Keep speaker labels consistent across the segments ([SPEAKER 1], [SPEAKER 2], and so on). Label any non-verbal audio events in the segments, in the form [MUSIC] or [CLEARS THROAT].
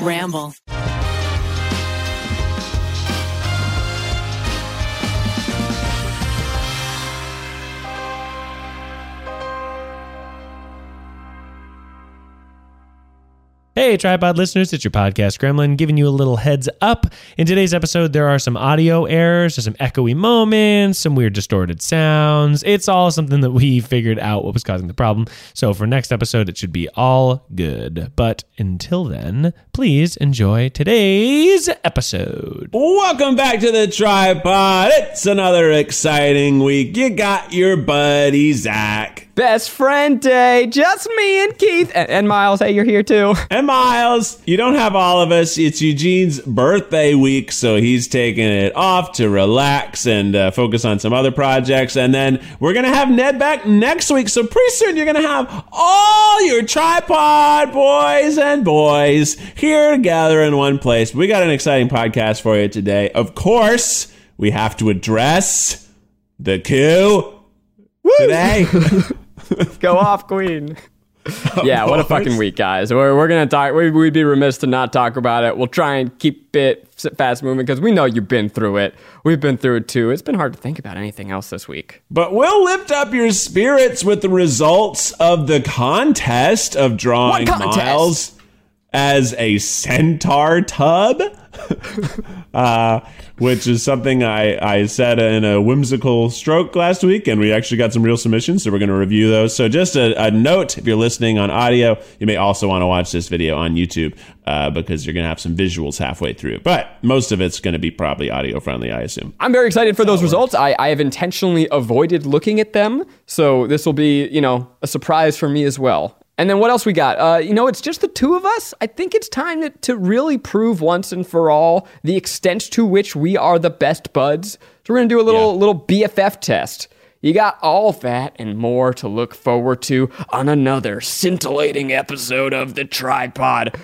[SPEAKER 1] Ramble.
[SPEAKER 2] Hey, TryPod listeners, it's your podcast Gremlin giving you a little heads up. In today's episode, there are some audio errors, some echoey moments, some weird distorted sounds. It's all something that we [LAUGHS] figured out what was causing the problem. So for next episode, it should be all good. But until then, please enjoy today's episode.
[SPEAKER 3] Welcome back to the TryPod. It's another exciting week. You got your buddy Zach.
[SPEAKER 4] Best friend day, just me and Keith and, and Miles. Hey, you're here too. [LAUGHS]
[SPEAKER 3] And Miles, you don't have all of us. It's Eugene's birthday week, so he's taking it off to relax and uh, focus on some other projects. And then we're going to have Ned back next week. So pretty soon you're going to have all your TryPod boys and boys here together in one place. We got an exciting podcast for you today. Of course, we have to address the coup today. [LAUGHS] [LAUGHS]
[SPEAKER 4] Go off, Queen. [LAUGHS] yeah, what a fucking week, guys. We're, we're gonna talk. We, we'd be remiss to not talk about it. We'll try and keep it fast moving because we know you've been through it. We've been through it too. It's been hard to think about anything else this week.
[SPEAKER 3] But we'll lift up your spirits with the results of the contest of drawing
[SPEAKER 4] What contest?
[SPEAKER 3] Miles as a centaur tub. [LAUGHS] uh, which is something I, I said in a whimsical stroke last week, and we actually got some real submissions, so we're going to review those. So, just a, a note if you're listening on audio, you may also want to watch this video on YouTube uh, because you're going to have some visuals halfway through. But most of it's going to be probably audio friendly, I assume.
[SPEAKER 4] I'm very excited for those results. I, I have intentionally avoided looking at them, so this will be, you know, a surprise for me as well. And then what else we got? Uh, you know, it's just the two of us. I think it's time to, to really prove once and for all the extent to which we are the best buds. So we're gonna do a little
[SPEAKER 3] Yeah.
[SPEAKER 4] little BFF test. You got all that and more to look forward to on another scintillating episode of the TryPod.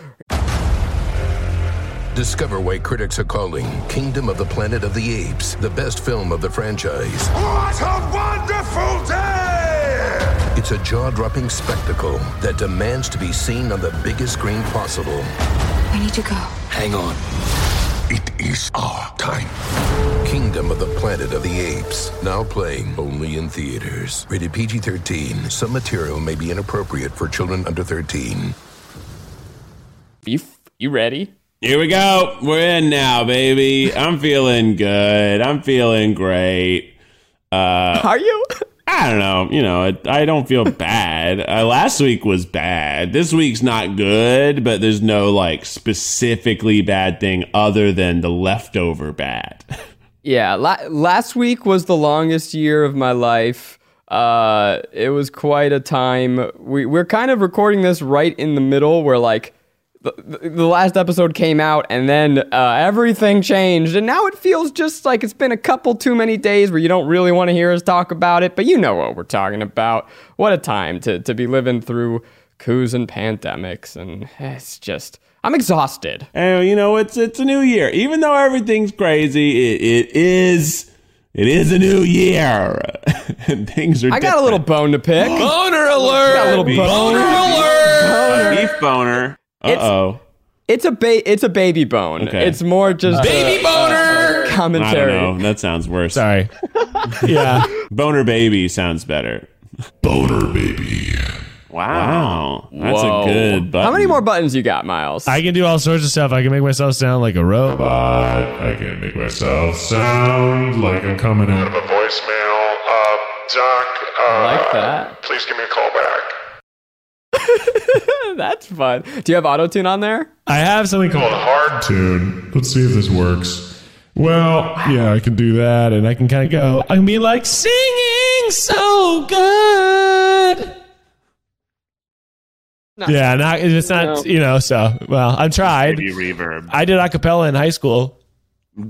[SPEAKER 5] Discover why critics are calling Kingdom of the Planet of the Apes the best film of the franchise.
[SPEAKER 6] What a wonderful day!
[SPEAKER 5] It's a jaw dropping spectacle that demands to be seen on the biggest screen possible.
[SPEAKER 7] We need to go.
[SPEAKER 5] Hang on.
[SPEAKER 6] It is our time.
[SPEAKER 5] Kingdom of the Planet of the Apes. Now playing only in theaters. Rated PG 13. Some material may be inappropriate for children under 13.
[SPEAKER 4] You you ready?
[SPEAKER 3] Here we go. We're in now, baby. I'm feeling good. I'm feeling great.
[SPEAKER 4] Uh, Are you?
[SPEAKER 3] I don't know. You know, it, I don't feel [LAUGHS] bad. Uh, last week was bad. This week's not good, but there's no like specifically bad thing other than the leftover bad. [LAUGHS]
[SPEAKER 4] Yeah, la- last week was the longest year of my life. Uh, it was quite a time. We we're kind of recording this right in the middle, where like the, the the last episode came out, and then uh, everything changed, and now it feels just like it's been a couple too many days where you don't really want to hear us talk about it, but you know what we're talking about. What a time to to be living through coups and pandemics, and it's just I'm exhausted.
[SPEAKER 3] and you know, it's it's a new year. Even though everything's crazy, it, it is it is a new year, [LAUGHS] and things are.
[SPEAKER 4] I got a little bone to pick. [GASPS]
[SPEAKER 2] Boner alert!
[SPEAKER 4] Got a little boner
[SPEAKER 3] alert! beef boner. Uh oh.
[SPEAKER 4] It's a ba- it's a baby bone.
[SPEAKER 3] Okay.
[SPEAKER 4] It's more just
[SPEAKER 2] Baby boner!
[SPEAKER 3] I don't
[SPEAKER 4] commentary.
[SPEAKER 3] know. That sounds worse.
[SPEAKER 2] Sorry. [LAUGHS] yeah.
[SPEAKER 3] Boner baby sounds better.
[SPEAKER 6] Boner baby.
[SPEAKER 3] Wow, that's
[SPEAKER 4] Whoa.
[SPEAKER 3] a good. Button.
[SPEAKER 4] How many more buttons you got, Miles?
[SPEAKER 2] I can do all sorts of stuff. I can make myself sound like a robot.
[SPEAKER 8] I can make myself sound like I'm coming out of
[SPEAKER 6] a voicemail. Uh, Doc, uh,
[SPEAKER 4] like that.
[SPEAKER 6] please give me a call back. [LAUGHS] [LAUGHS]
[SPEAKER 4] That's fun. Do you have auto tune on there?
[SPEAKER 2] I have something called
[SPEAKER 8] Hard tune. Let's see if this works. Well, yeah, I can do that, and I can kind of go.
[SPEAKER 2] I can be like singing so good. Yeah, not it's not
[SPEAKER 4] No.
[SPEAKER 2] you know. So well, I tried.
[SPEAKER 3] Maybe reverb.
[SPEAKER 2] I did acapella in high school.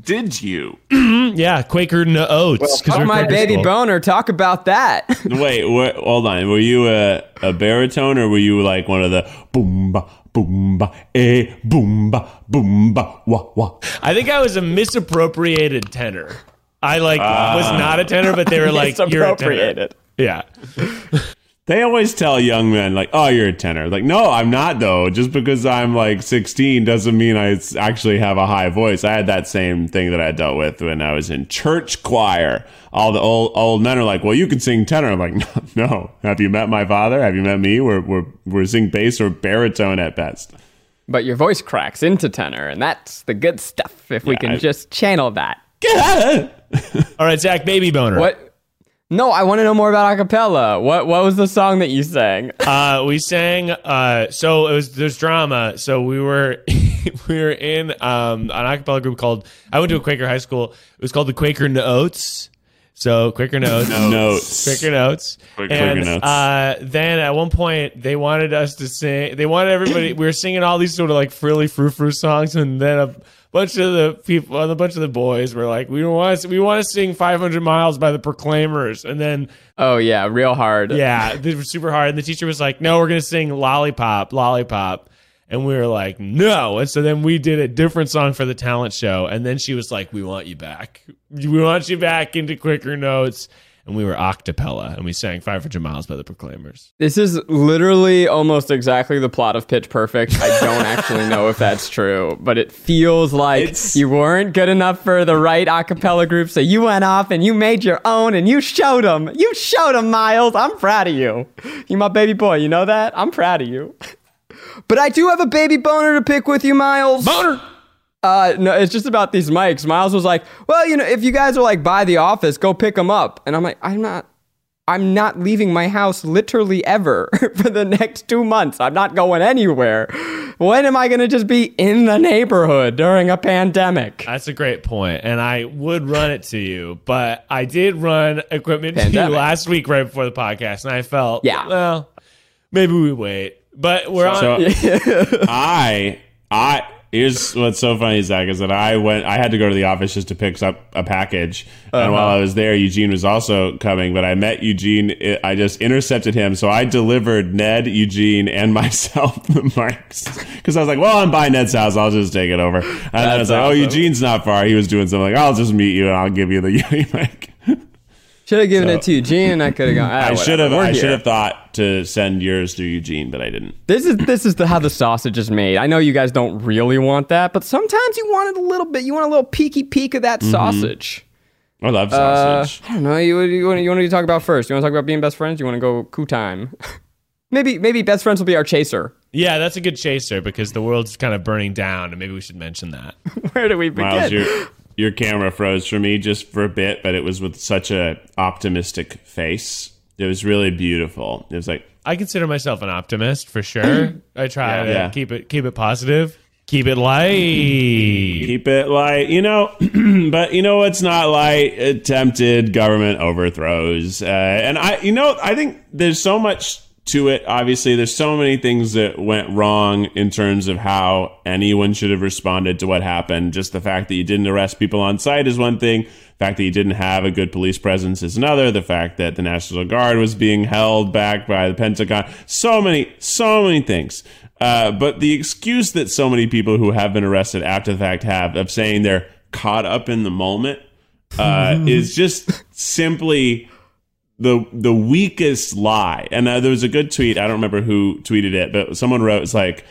[SPEAKER 3] Did you? [CLEARS THROAT]
[SPEAKER 2] Yeah, Quaker no oats. 'cause
[SPEAKER 4] Oh, my
[SPEAKER 2] Quaker
[SPEAKER 4] baby
[SPEAKER 2] school.
[SPEAKER 4] boner. Talk about that. [LAUGHS]
[SPEAKER 3] Wait, wha- hold on. Were you a, a baritone or were you like one of the boom ba boom ba eh boom ba boom ba wah wah?
[SPEAKER 2] I think I was a misappropriated tenor. I like was not a tenor, but they were [LAUGHS] like you're a tenor. Yeah, [LAUGHS]
[SPEAKER 3] They always tell young men like, "Oh, you're a tenor." Like, no, I'm not though. Just because I'm like 16 doesn't mean I actually have a high voice. I had that same thing that I dealt with when I was in church choir. All the old old men are like, "Well, you can sing tenor." I'm like, [LAUGHS] "No, no. Have you met my father? Have you met me? We're we're we're sing bass or baritone at best."
[SPEAKER 4] But your voice cracks into tenor, and that's the good stuff. If we can
[SPEAKER 3] I-
[SPEAKER 4] just channel that. [LAUGHS]
[SPEAKER 2] All right, Zach, baby boner.
[SPEAKER 4] What? No, I want to know more about acapella. What What was the song that you sang? [LAUGHS]
[SPEAKER 2] Uh, we sang. Uh, so it was there's drama. So we were [LAUGHS] we were in um, an acapella group called. I went to a Quaker high school. It was called the Quaker Notes. So Quaker Notes.
[SPEAKER 3] Notes.
[SPEAKER 2] Quaker Notes.
[SPEAKER 3] Quaker
[SPEAKER 2] and
[SPEAKER 3] Notes.
[SPEAKER 2] Uh, then at one point they wanted us to sing. They wanted everybody. we were singing all these sort of like frilly frou frou songs, and then a bunch of the people, a bunch of the boys were like, "We want to. We want to sing 500 Miles by the Proclaimers." And then
[SPEAKER 4] Oh yeah, real hard.
[SPEAKER 2] yeah, they were super hard. And the teacher was like, "No, we're gonna sing Lollipop, Lollipop," and we were like, "No." And so then we did a different song for the talent show. And then she was like, "We want you back. We want you back into Quaker Notes." And we were octapella, and we sang 500 Miles by the Proclaimers.
[SPEAKER 4] This is literally almost exactly the plot of Pitch Perfect. I don't actually know if that's true, but it feels like
[SPEAKER 3] It's-
[SPEAKER 4] you weren't good enough for the right a cappella group, so you went off and you made your own and you showed them. You showed them, Miles. I'm proud of you. You my baby boy. You know that? I'm proud of you. But I do have a baby boner to pick with you, Miles.
[SPEAKER 2] Boner.
[SPEAKER 4] Uh, no, it's just about these mics. Miles was like, "Well, you know, if you guys are like by the office, go pick them up." And I'm like, "I'm not. I'm not leaving my house literally ever [LAUGHS] for the next two months. I'm not going anywhere. When am I gonna just be in the neighborhood during a pandemic?"
[SPEAKER 2] That's a great point, and I would run it to you, but I did run equipment to you last week right before the podcast, and I felt,
[SPEAKER 4] Yeah.
[SPEAKER 2] well, maybe we wait. But we're on.
[SPEAKER 3] So [LAUGHS] I I here's what's so funny, Zach, is that I went I had to go to the office just to pick up a package. And while uh-huh. I was there, Eugene was also coming, but I met Eugene. I- just intercepted him. So I delivered Ned, Eugene, and [LAUGHS] myself the mics. Because I was like, well, I'm by Ned's house. I'll just take it over. And I was like, oh. Eugene's not far. He was doing something like, I'll just meet you and I'll give you the [LAUGHS] Yeti mic.
[SPEAKER 4] Should have given it to Eugene, and I could have gone. Ah,
[SPEAKER 3] I should have I should have thought to send yours to Eugene, but I didn't.
[SPEAKER 4] This is this is the, how the sausage is made. I know you guys don't really want that, but sometimes you want it a little bit. You want a little peeky peek of that sausage.
[SPEAKER 3] I love
[SPEAKER 4] Uh,
[SPEAKER 3] sausage.
[SPEAKER 4] I don't know. You, you, want, you want to talk about first? You want to talk about being best friends? You want to go coup time? [LAUGHS] maybe maybe best friends will be our chaser.
[SPEAKER 2] Yeah, that's a good chaser because the world's kind of burning down, and maybe we should mention that. [LAUGHS]
[SPEAKER 4] Where do we begin?
[SPEAKER 3] Miles, [LAUGHS] your camera froze for me just for a bit, but it was with such a optimistic face. It was really beautiful. It was like
[SPEAKER 2] I consider myself an optimist for sure. I try to
[SPEAKER 3] Yeah.
[SPEAKER 2] keep it keep it positive, keep it light.
[SPEAKER 3] keep it light, you know. [CLEARS THROAT] but you know what's not light? Attempted government overthrows, uh, and I, you know, I think there's so much to it. Obviously, there's so many things that went wrong in terms of how anyone should have responded to what happened. Just the fact that you didn't arrest people on site is one thing. The fact that you didn't have a good police presence is another. The fact that the National Guard was being held back by the Pentagon. So many, so many things. Uh, but the excuse that so many people who have been arrested after the fact have of saying they're caught up in the moment uh, is just simply the the weakest lie. And uh, there was a good tweet. I don't remember who tweeted it, but someone wrote, "It's like."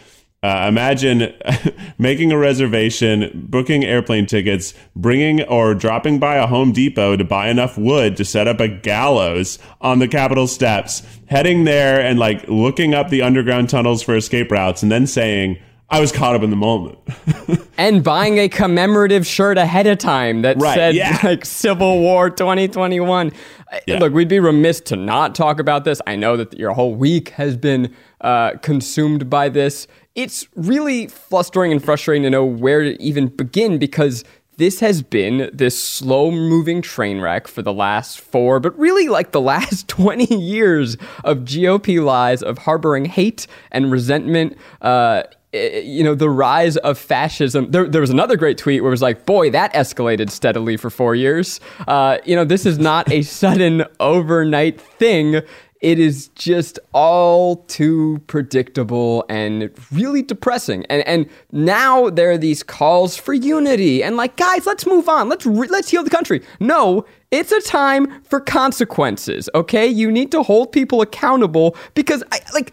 [SPEAKER 3] Uh, imagine [LAUGHS] making a reservation, booking airplane tickets, bringing or dropping by a Home Depot to buy enough wood to set up a gallows on the Capitol steps, heading there and like looking up the underground tunnels for escape routes, and then saying, I was caught up in the moment. [LAUGHS]
[SPEAKER 4] and buying a commemorative shirt ahead of time that
[SPEAKER 3] Right,
[SPEAKER 4] said
[SPEAKER 3] yeah.
[SPEAKER 4] like Civil War 2021. Uh,
[SPEAKER 3] Yeah.
[SPEAKER 4] Look, we'd be remiss to not talk about this. I know that your whole week has been uh, consumed by this. It's really flustering and frustrating to know where to even begin because this has been this slow moving train wreck for the last four, but really like the [LAUGHS] last 20 years of GOP lies of harboring hate and resentment. Uh, you know, the rise of fascism. There, there was another great tweet where it was like, boy, that escalated steadily for four years. Uh, you know, this is not a [LAUGHS] sudden overnight thing. it is just all too predictable and really depressing. And and now there are these calls for unity and like guys, let's move on. Let's re- let's heal the country. No, it's a time for consequences. Okay, you need to hold people accountable because I like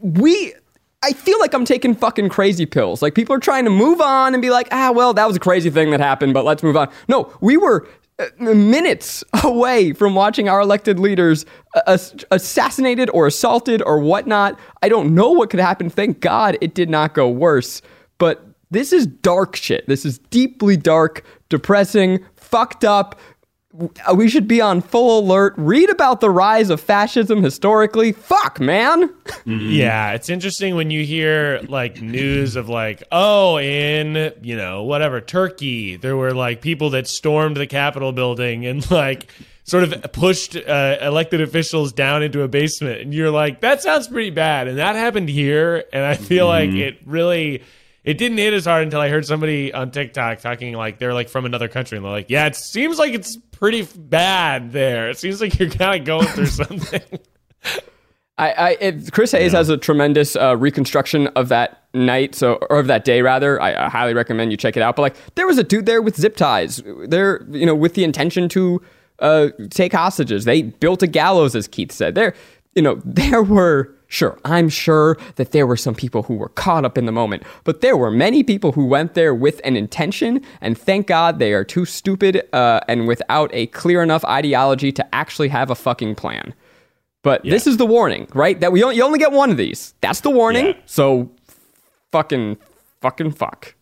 [SPEAKER 4] we. I feel like I'm taking fucking crazy pills. Like people are trying to move on and be like, ah, well, that was a crazy thing that happened, but let's move on. No, we were uh, minutes [LAUGHS] away from watching our elected leaders uh, assassinated or assaulted or whatnot. I don't know what could happen. Thank God it did not go worse. But this is dark shit. This is deeply dark, depressing, fucked up. Uh, We should be on full alert. Read about the rise of fascism historically. Fuck, man. [LAUGHS]
[SPEAKER 2] Yeah, it's interesting when you hear like news of like, oh, in you know whatever Turkey, there were like people that stormed the Capitol building and like sort of pushed uh, elected officials down into a basement, and you're like, that sounds pretty bad, and that happened here, and I feel like it really. It didn't hit as hard until I heard somebody on TikTok talking like they're like from another country and they're like, "Yeah, it seems like it's pretty bad there. It seems like you're kind of going through [LAUGHS] something."
[SPEAKER 4] I, I it, Chris Hayes has a tremendous uh, reconstruction of that night, so or of that day rather. I, I highly recommend you check it out. But like, there was a dude there with zip ties. There, you know, with the intention to uh, take hostages. They built a gallows, as Keith said. There, you know, [LAUGHS] there were sure. I'm sure that there were some people who were caught up in the moment, but there were many people who went there with an intention. And thank God they are too stupid uh, and without a clear enough ideology to actually have a fucking plan. But this is the warning, right? That we only, you only get one of these. That's the warning.
[SPEAKER 3] Yeah.
[SPEAKER 4] So fucking fucking fuck.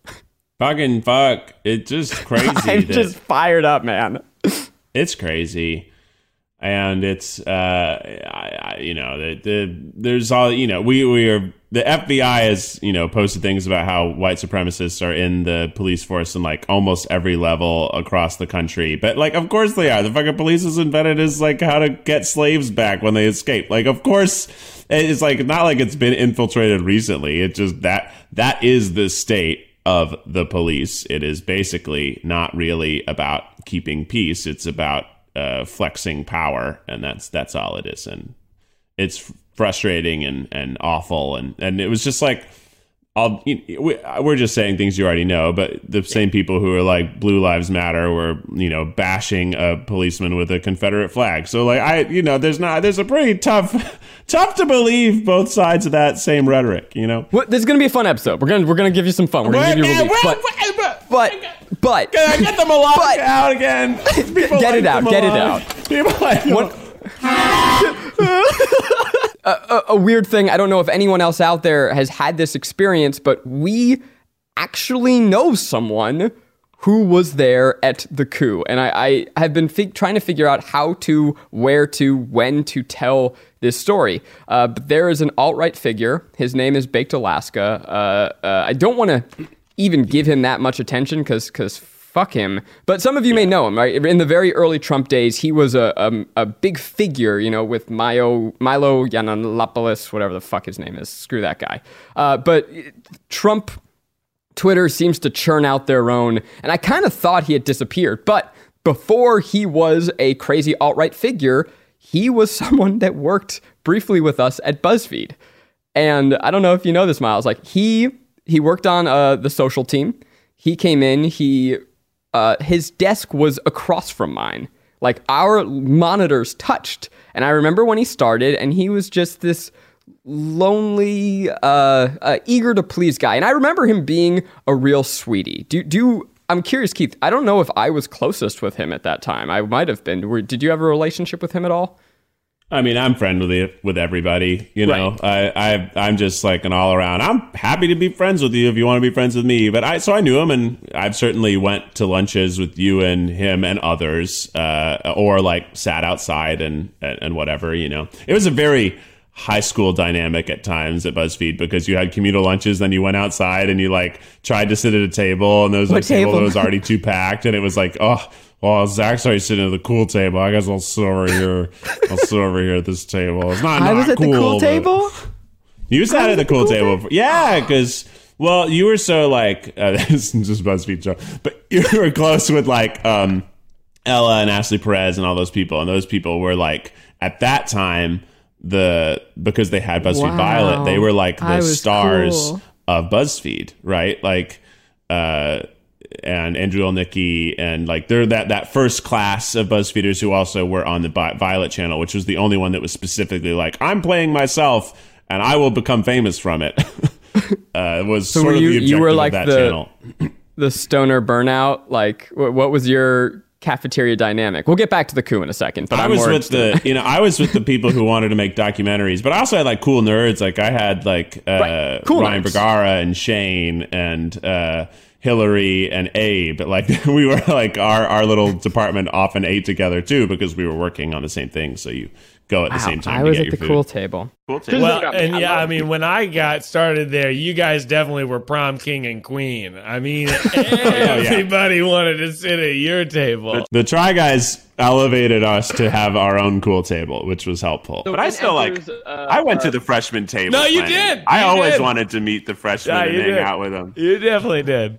[SPEAKER 3] Fucking fuck. It's just [LAUGHS] crazy.
[SPEAKER 4] I'm
[SPEAKER 3] that-
[SPEAKER 4] just fired up, man.
[SPEAKER 3] it's crazy and it's uh I, I, you know the, the there's all you know we we are the FBI has you know posted things about how white supremacists are in the police force in like almost every level across the country but like of course they are the fucking police was invented as like how to get slaves back when they escape like of course it's like not like it's been infiltrated recently it's just that that is the state of the police. It is basically not really about keeping peace. It's about uh, flexing power, and that's that's all it is. And it's frustrating and, and awful. And, and it was just like, I'll, you know, we, we're just saying things you already know, but the same people who are like Blue Lives Matter were, you know, bashing a policeman with a Confederate flag. So like, I, you know, there's not, there's a pretty tough, [LAUGHS] tough to believe both sides of that same rhetoric, you know?
[SPEAKER 4] Well, this is gonna be a fun episode. We're gonna we're gonna give you some fun. We're gonna give you a relief. But but but
[SPEAKER 3] Can I get the melodic [LAUGHS] out again? People [LAUGHS]
[SPEAKER 4] Get it out, get it
[SPEAKER 3] out. People like
[SPEAKER 4] What- a, a weird thing. I don't know if anyone else out there has had this experience, but we actually know someone who was there at the coup. And I, I have been trying to figure out how to, where to, when to tell this story. Uh, but there is an alt right figure. His name is Baked Alaska. Uh, uh, I don't want to even give him that much attention because because fuck him. But some of you may know him, right? In the very early Trump days, he was a a, a big figure, you know, with Milo Milo Yiannopoulos, whatever the fuck his name is. Screw that guy. Uh, but Trump Twitter seems to churn out their own, and I kind of thought he had disappeared. But before he was a crazy alt right figure, he was [LAUGHS] someone that worked briefly with us at BuzzFeed. And I don't know if you know this, Miles. Like he he worked on uh, the social team. He came in. He uh, his desk was across from mine. Like our monitors touched. And I remember when he started, and he was just this lonely, uh, uh, eager to please guy. And I remember him being a real sweetie. Do do I'm curious, Keith. I don't know if I was closest with him at that time. I might have been. Were, did you have a relationship with him at all?
[SPEAKER 3] I mean, I'm friend with with everybody. You know, I, I I'm just like an all around. I'm happy to be friends with you if you want to be friends with me. But I so I knew him, and I've certainly went to lunches with you and him and others, uh, or like sat outside and, and and whatever. You know, it was a very high school dynamic at times at BuzzFeed because you had communal lunches, then you went outside and you like tried to sit at a table, and there was like a table
[SPEAKER 4] table?
[SPEAKER 3] that was already too packed, and it was like, oh, well, Zach's already sitting at the cool table. I guess I'll sit over here. I'll sit over here at this table. It's not.
[SPEAKER 4] I
[SPEAKER 3] not
[SPEAKER 4] was at the cool table.
[SPEAKER 3] You sat at the
[SPEAKER 4] the
[SPEAKER 3] cool
[SPEAKER 4] cool
[SPEAKER 3] table. Yeah, because well, you were so like uh, [LAUGHS] this is just BuzzFeed show, but you were close with like um, Ella and Ashley Perez and all those people, and those people were like at that time the because they had BuzzFeed
[SPEAKER 4] Wow.
[SPEAKER 3] Violet, they were like the stars
[SPEAKER 4] cool.
[SPEAKER 3] of BuzzFeed, right? Like, uh, and Andrew Ilnyckyj, and like they're that that first class of BuzzFeeders who also were on the Violet channel, which was the only one that was specifically like, I'm playing myself and I will become famous from it. [LAUGHS] uh, it was
[SPEAKER 4] So
[SPEAKER 3] sort
[SPEAKER 4] were
[SPEAKER 3] of
[SPEAKER 4] you-
[SPEAKER 3] the
[SPEAKER 4] you were like
[SPEAKER 3] that
[SPEAKER 4] the-
[SPEAKER 3] channel.
[SPEAKER 4] the stoner burnout. Like, wh- what was your cafeteria dynamic? We'll get back to the coup in a second. But
[SPEAKER 3] I
[SPEAKER 4] I'm
[SPEAKER 3] was with the you know I was with the people who wanted to make documentaries, but I also had like cool nerds. Like I had like uh,
[SPEAKER 4] Right. Cool
[SPEAKER 3] Ryan
[SPEAKER 4] nerds.
[SPEAKER 3] Bergara and Shane and uh, Hillary and Abe. Like [LAUGHS] we were like our our little [LAUGHS] department often ate together too because we were working on the same thing. So you go at the same time.
[SPEAKER 4] I
[SPEAKER 3] to
[SPEAKER 4] was
[SPEAKER 3] get
[SPEAKER 4] at
[SPEAKER 3] your
[SPEAKER 4] the
[SPEAKER 3] food.
[SPEAKER 4] cool table.
[SPEAKER 3] Cool table.
[SPEAKER 2] Well, and yeah, I mean, when I got started there, you guys definitely were prom king and queen. I mean, [LAUGHS] everybody wanted to sit at your table.
[SPEAKER 3] the Try Guys elevated us to have our own cool table, which was helpful. but I still like.
[SPEAKER 4] uh,
[SPEAKER 3] I went to the freshman table.
[SPEAKER 2] No, you
[SPEAKER 3] plenty.
[SPEAKER 2] did.
[SPEAKER 3] I
[SPEAKER 2] You
[SPEAKER 3] always
[SPEAKER 2] did.
[SPEAKER 3] wanted to meet the freshmen
[SPEAKER 2] Yeah,
[SPEAKER 3] and hang
[SPEAKER 2] did.
[SPEAKER 3] out with them.
[SPEAKER 2] You definitely did.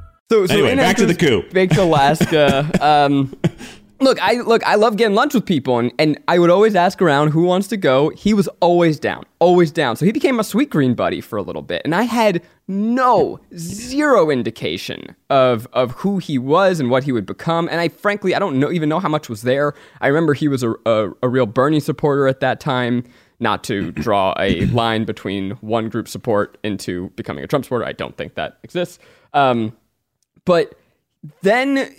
[SPEAKER 4] So, so
[SPEAKER 3] Anyway, back to the coup.
[SPEAKER 4] Baked Alaska. [LAUGHS] um, look, I look. I love getting lunch with people, and, and I would always ask around who wants to go. He was always down, always down. So he became my Sweetgreen buddy for a little bit, and I had no zero indication of of who he was and what he would become. And I frankly, I don't know even know how much was there. I remember he was a, a, a real Bernie supporter at that time. Not to draw a line between one group support into becoming a Trump supporter, I don't think that exists. Um, but then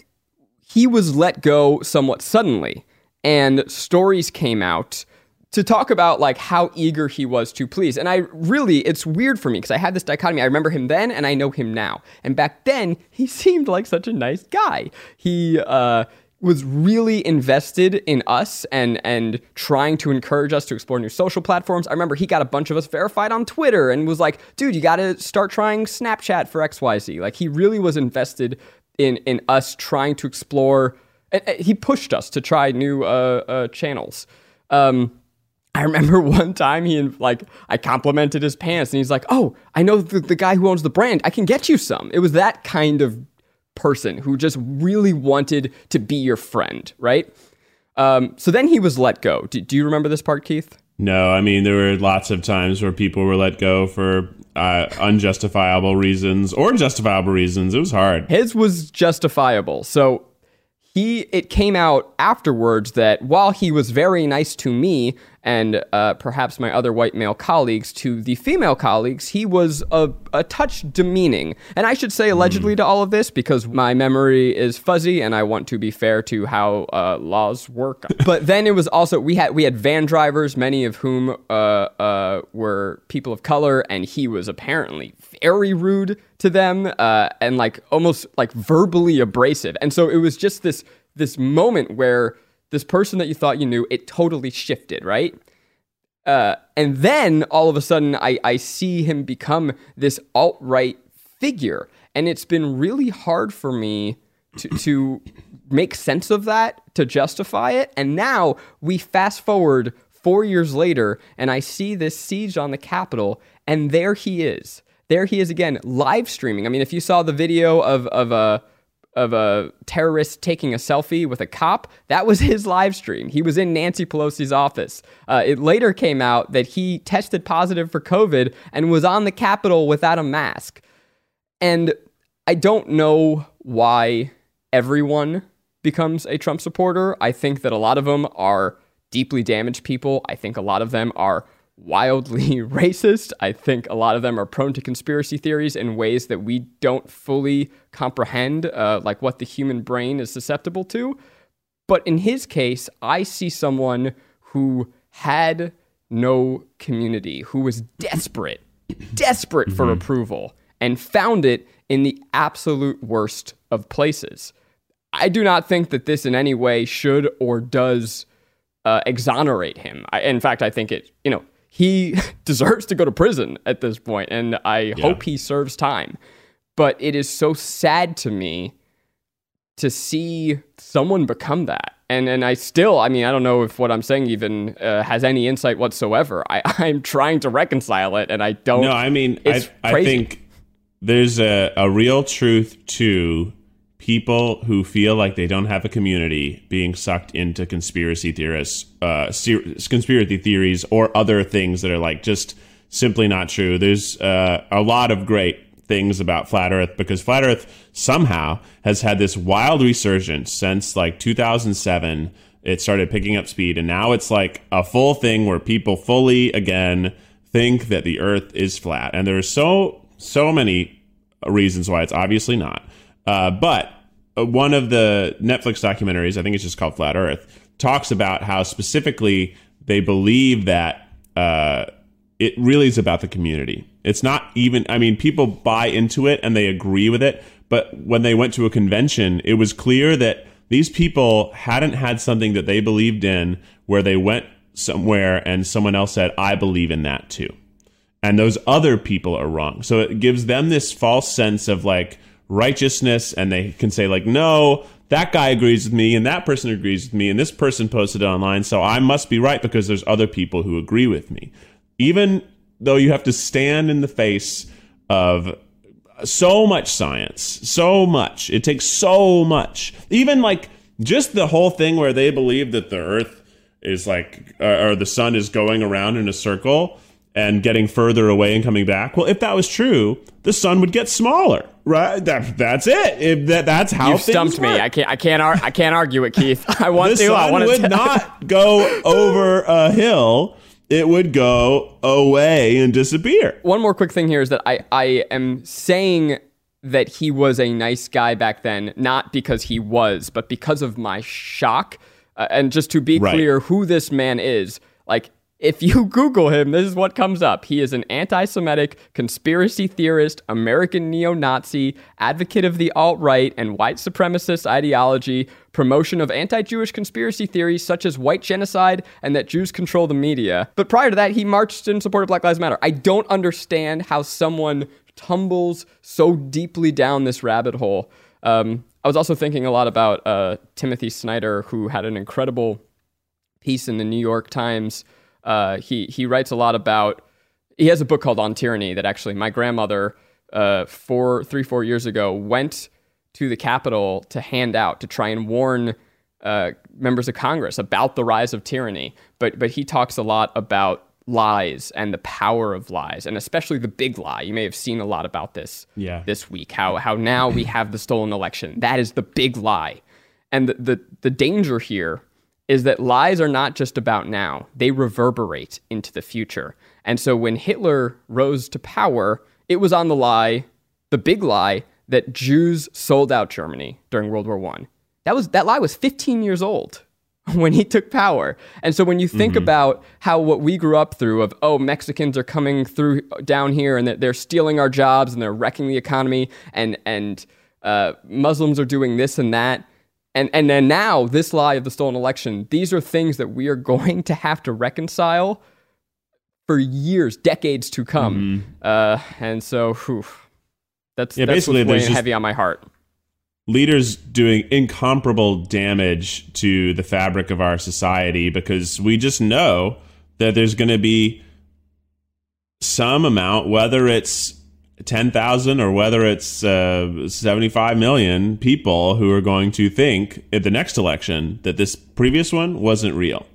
[SPEAKER 4] he was let go somewhat suddenly, and stories came out to talk about like how eager he was to please. And I really, it's weird for me because I had this dichotomy. I remember him then, and I know him now. And back then, he [LAUGHS] seemed like such a nice guy. He uh, was really invested in us and and trying to encourage us to explore new social platforms. I remember he got a bunch of us verified on Twitter and was like, "Dude, you got to start trying Snapchat for XYZ." Like he really was invested in in us trying to explore and, and he pushed us to try new uh, uh, channels. Um, I remember [LAUGHS] one time he like I complimented his pants and he's like, "Oh, I know the, the guy who owns the brand. I can get you some." It was that kind of person who just really wanted to be your friend, right? Um, so then he was let go. Do, do you remember this part, Keith?
[SPEAKER 3] No, I mean there were lots of times where people were let go for uh, unjustifiable reasons or justifiable reasons. It was hard.
[SPEAKER 4] His was justifiable. So he it came out afterwards that while he was very nice to me and uh, perhaps my other white male colleagues to the female colleagues he was a, a touch demeaning. And i should say allegedly to all of this because my memory is fuzzy and i want to be fair to how uh, laws work. [LAUGHS] But then it was also we had we had van drivers many of whom uh, uh, were people of color and he was apparently very rude to them uh, and like almost like verbally abrasive. And so it was just this this moment where this person that you thought you knew it totally shifted right? Uh, and then all of a sudden I, I see him become this alt-right figure. And it's been really hard for me to, to make sense of that to justify it. And now we fast forward four years later and i see this siege on the capitol and there he is. There he is again live streaming. I mean if you saw the video of, of a of a terrorist taking a selfie with a cop. That was [LAUGHS] his live stream. He was in Nancy Pelosi's office. Uh, it later came out that he tested positive for COVID and was on the Capitol without a mask. And I don't know why everyone becomes a Trump supporter. I think that a lot of them are deeply damaged people. I think a lot of them are wildly [LAUGHS] racist. I think a lot of them are prone to conspiracy theories in ways that we don't fully comprehend, uh, like what the human brain is susceptible to. But in his case, I see someone who had no community, who was desperate, desperate for approval, and found it in the absolute worst of places. I do not think that this in any way should or does uh, exonerate him. I, in fact, I think it, you know, he [LAUGHS] deserves to go to prison at this point, and I hope he serves time. But it is so sad to me to see someone become that. And and I still, I mean, I don't know if what I'm saying even uh, has any insight whatsoever. I, [LAUGHS] I'm trying to reconcile it, and I don't.
[SPEAKER 3] No, I mean, I, I think there's a, a real truth to people who feel like they don't have a community being sucked into conspiracy theorists, uh, conspiracy theories, or other things that are like just simply not true. There's uh, a lot of great things about flat Earth because flat Earth somehow has had this wild resurgence since like 2007. It started picking up speed, and now it's like a full thing where people fully again think that the Earth is flat, and there are so so many reasons why it's obviously not. Uh, but uh, one of the Netflix documentaries, I think it's just called Flat Earth, talks about how specifically they believe that uh, it really is about the community. It's not even, I mean, people buy into it and they agree with it. But when they went to a convention, it was clear that these people hadn't had something that they believed in where they went somewhere and someone else said, I believe in that too and those other people are wrong. So it gives them this false sense of like righteousness, and they can say like, no, that guy agrees with me, and that person agrees with me, and this person posted it online, so I must be right because there's other people who agree with me. Even though you have to stand in the face of so much science, so much. It takes so much. Even like just the whole thing where they believe that the Earth is like, or the sun is going around in a circle and getting further away and coming back. Well, if that was true, the sun would get smaller, right? That, that's it. If that, that's how
[SPEAKER 4] You stumped me. I can't. I can't. Ar- I can't argue it, Keith. [LAUGHS] I want
[SPEAKER 3] the
[SPEAKER 4] to. I
[SPEAKER 3] sun
[SPEAKER 4] want
[SPEAKER 3] would
[SPEAKER 4] to. [LAUGHS]
[SPEAKER 3] not go over a hill. It would go away and disappear.
[SPEAKER 4] One more quick thing here is that I I am saying that he was a nice guy back then, not because he was, but because of my shock. Uh, and just to be
[SPEAKER 3] Right.
[SPEAKER 4] clear, who this man is, like. If you [LAUGHS] Google him, this is what comes up. He is an anti Semitic, conspiracy theorist, American neo Nazi, advocate of the alt right and white supremacist ideology, promotion of anti Jewish conspiracy theories such as white genocide and that Jews control the media. But prior to that, he marched in support of Black Lives Matter. I don't understand how someone tumbles so deeply down this rabbit hole. Um, I was also thinking a lot about uh, Timothy Snyder, who had an incredible piece in the New York Times. Uh, he he writes a lot about. He has a book called On Tyranny that actually my grandmother, uh, four three four years ago, went to the Capitol to hand out to try and warn uh, members of Congress about the rise of tyranny. But but he talks a lot about lies and the power of lies, and especially the big lie. You may have seen a lot about this
[SPEAKER 3] Yeah.
[SPEAKER 4] this week. How how now we have the stolen election. That is the big lie, and the the, the danger here is that lies are not just about now, they reverberate into the future. And so when Hitler rose to power, it was on the lie, the big lie, that Jews sold out Germany during World War One. That was that lie was 15 years old [LAUGHS] when he took power. And so when you think about how what we grew up through of oh Mexicans are coming through down here and that they're stealing our jobs and they're wrecking the economy and and uh, Muslims are doing this and that. And and then now this lie of the stolen election, these are things that we are [LAUGHS] going to have to reconcile for years, decades to come. Uh, and so, whew, that's
[SPEAKER 3] Yeah,
[SPEAKER 4] that's
[SPEAKER 3] basically,
[SPEAKER 4] what's weighing
[SPEAKER 3] just-
[SPEAKER 4] heavy on my heart.
[SPEAKER 3] leaders doing incomparable damage to the fabric of our society because we just know that there's going to be some amount, whether it's 10,000 or whether it's uh, 75 million people who are going to think at the next election that this previous one wasn't real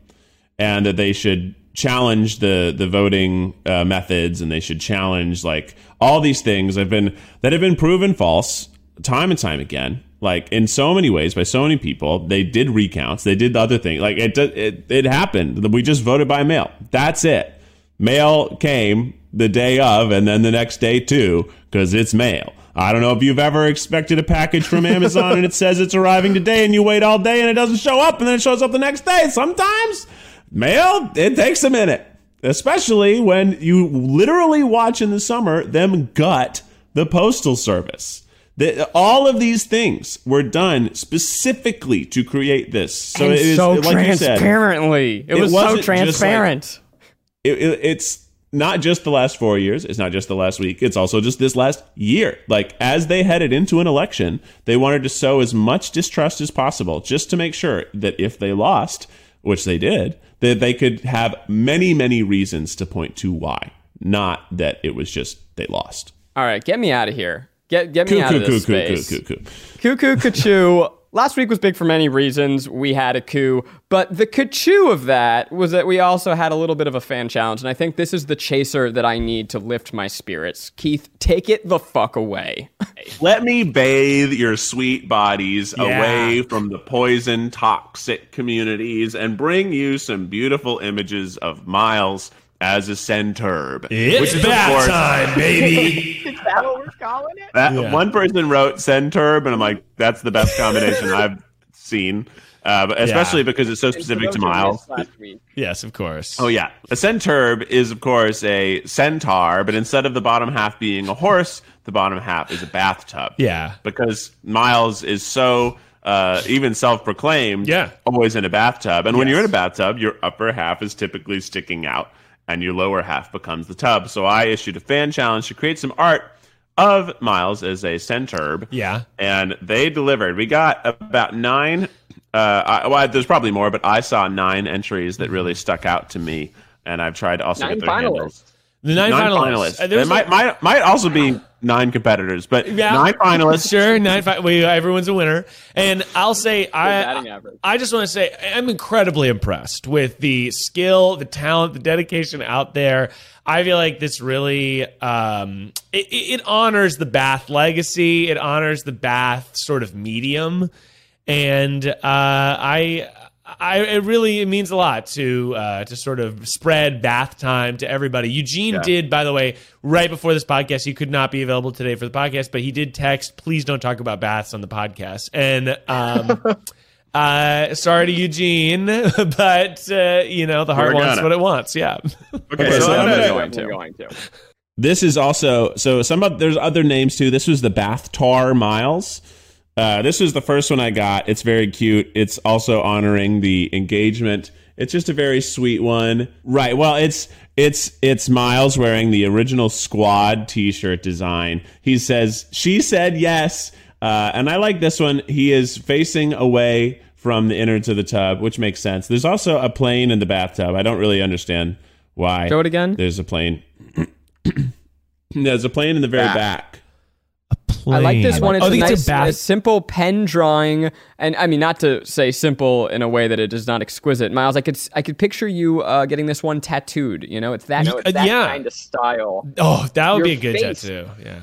[SPEAKER 3] and that they should challenge the the voting uh, methods and they should challenge like all these things have been that have been proven false time and time again like in so many ways by so many people. They did recounts. They did the other thing. Like it it, it happened. We just voted by mail. That's it. Mail came the day of and then the next day too because it's mail I don't know if you've ever expected a package from Amazon and it says it's arriving today and you wait all day and it doesn't show up and then it shows up the next day. Sometimes mail, it takes a minute, especially when you literally watch in the summer them gut the postal service. The, all of these things were done specifically to create this. So
[SPEAKER 4] and
[SPEAKER 3] it is
[SPEAKER 4] so
[SPEAKER 3] like you said,
[SPEAKER 4] transparently. It,
[SPEAKER 3] it
[SPEAKER 4] was so
[SPEAKER 3] wasn't like-
[SPEAKER 4] transparent.
[SPEAKER 3] it, it, it's not just the last four years. It's not just the last week. It's also just this last year. Like as they headed into an election, they wanted to sow as much distrust as possible, just to make sure that if they lost, which they did, that they could have many, many reasons to point to why, not that it was just they lost.
[SPEAKER 4] All right, get me out of here. Get get me
[SPEAKER 3] Coo,
[SPEAKER 4] out
[SPEAKER 3] coo,
[SPEAKER 4] of this
[SPEAKER 3] coo,
[SPEAKER 4] space.
[SPEAKER 3] coo, coo, coo.
[SPEAKER 4] Cuckoo Kachoo. Last week was big for many reasons. We had a coup, but the Kachoo of that was that we also had a little bit of a fan challenge, and I think this is the chaser that I need to lift my spirits. Keith, take it the fuck away. [LAUGHS]
[SPEAKER 3] Let me bathe your sweet bodies
[SPEAKER 2] Yeah.
[SPEAKER 3] away from the poison, toxic communities and bring you some beautiful images of Miles as a centurb.
[SPEAKER 2] It's
[SPEAKER 3] which is, of
[SPEAKER 2] bath
[SPEAKER 3] course-
[SPEAKER 2] time, baby. [LAUGHS]
[SPEAKER 4] is that what we're calling it?
[SPEAKER 3] That,
[SPEAKER 2] Yeah.
[SPEAKER 3] One person wrote centurb, and I'm like, that's the best combination I've seen. Uh, especially
[SPEAKER 2] Yeah.
[SPEAKER 3] because it's so specific to Miles.
[SPEAKER 2] yes, of course.
[SPEAKER 3] Oh yeah, a centurb is of course a centaur, but instead of the bottom half being a horse, the bottom half is a bathtub.
[SPEAKER 2] Yeah.
[SPEAKER 3] because Miles is so uh, even self-proclaimed,
[SPEAKER 2] Yeah.
[SPEAKER 3] always in a bathtub. And when you're in a bathtub, your upper half is typically sticking out, and your lower half becomes the tub. So I issued a fan challenge to create some art of Miles as a centurb
[SPEAKER 2] Yeah.
[SPEAKER 3] and they delivered. We got about nine. Uh, I, well, there's probably more, but I saw nine entries that really stuck out to me, and I've tried to also
[SPEAKER 4] Nine
[SPEAKER 3] get their handles.
[SPEAKER 4] Finalists.
[SPEAKER 2] The nine,
[SPEAKER 3] Nine
[SPEAKER 2] finalists.
[SPEAKER 3] finalists.
[SPEAKER 2] Uh,
[SPEAKER 3] There
[SPEAKER 2] was
[SPEAKER 3] might, might might also be nine competitors, but
[SPEAKER 2] Yeah.
[SPEAKER 3] nine [LAUGHS] finalists.
[SPEAKER 2] Sure, nine five. We, everyone's a winner, and I'll say I. I just want to say I'm incredibly impressed with the skill, the talent, the dedication out there. I feel like this really um, it, it it honors the Bath legacy. It honors the Bath sort of medium, and uh, I. I, it really it means a lot to uh, to sort of spread bath time to everybody. Eugene did, by the way, right before this podcast. He could not be available today for the podcast, but he did text, "Please don't talk about baths on the podcast." And um, [LAUGHS] uh, sorry to Eugene, [LAUGHS] but uh, you know the heart
[SPEAKER 3] We're
[SPEAKER 2] wants
[SPEAKER 3] gonna.
[SPEAKER 2] what it wants. Yeah. [LAUGHS]
[SPEAKER 3] Okay,
[SPEAKER 2] so
[SPEAKER 3] so
[SPEAKER 2] I'm
[SPEAKER 3] I'm
[SPEAKER 2] gonna-
[SPEAKER 3] gonna-
[SPEAKER 4] going to.
[SPEAKER 3] This is also so some of there's other names too. This was the Bath Tar Miles. Uh, this is the first one I got. It's very cute. It's also honoring the engagement. It's just a very sweet one. Right. Well, it's it's it's Miles wearing the original squad t-shirt design. He says, "She said yes." Uh, and I like this one. He is facing away from the innards of the tub, which makes sense. There's also a plane in the bathtub. I don't really understand why.
[SPEAKER 4] Show it again.
[SPEAKER 3] There's a plane. [CLEARS THROAT] There's a plane in the very back.
[SPEAKER 4] I like this one. It's
[SPEAKER 2] oh, I
[SPEAKER 4] a
[SPEAKER 2] think
[SPEAKER 4] nice,
[SPEAKER 2] it's a bath.
[SPEAKER 4] a simple pen drawing, and I mean not to say simple in a way that it is not exquisite. Miles, I could I could picture you uh, getting this one tattooed. You know, it's that.
[SPEAKER 2] Uh, yeah.
[SPEAKER 9] kind of style.
[SPEAKER 2] Oh, that would
[SPEAKER 9] Your
[SPEAKER 2] be a good
[SPEAKER 9] face.
[SPEAKER 2] tattoo. Yeah.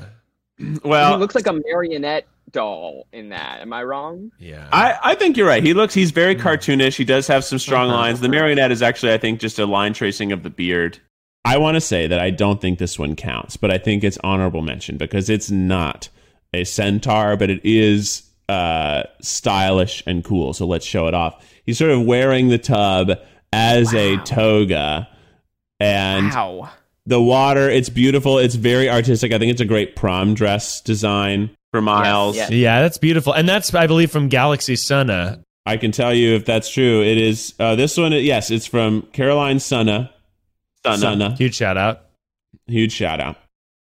[SPEAKER 2] [CLEARS THROAT]
[SPEAKER 3] Well,
[SPEAKER 9] he looks like a marionette doll in that. Am I wrong?
[SPEAKER 2] Yeah.
[SPEAKER 3] I, I think you're right. He looks he's very cartoonish. He does have some strong lines. The marionette is actually, I think, just a line tracing of the beard. I want to say that I don't think this one counts, but I think it's honorable mention because it's not a centaur, but it is uh, stylish and cool. So let's show it off. He's sort of wearing the tub as a toga, and
[SPEAKER 4] Wow.
[SPEAKER 3] the water. It's beautiful. It's very artistic. I think it's a great prom dress design for Miles.
[SPEAKER 9] yes.
[SPEAKER 2] yeah, that's beautiful, and that's I believe from Galaxy Sunna.
[SPEAKER 3] I can tell you if that's true. It is uh, this one. Yes, it's from Caroline Sunna. Sunna.
[SPEAKER 2] Huge shout out.
[SPEAKER 3] Huge shout out.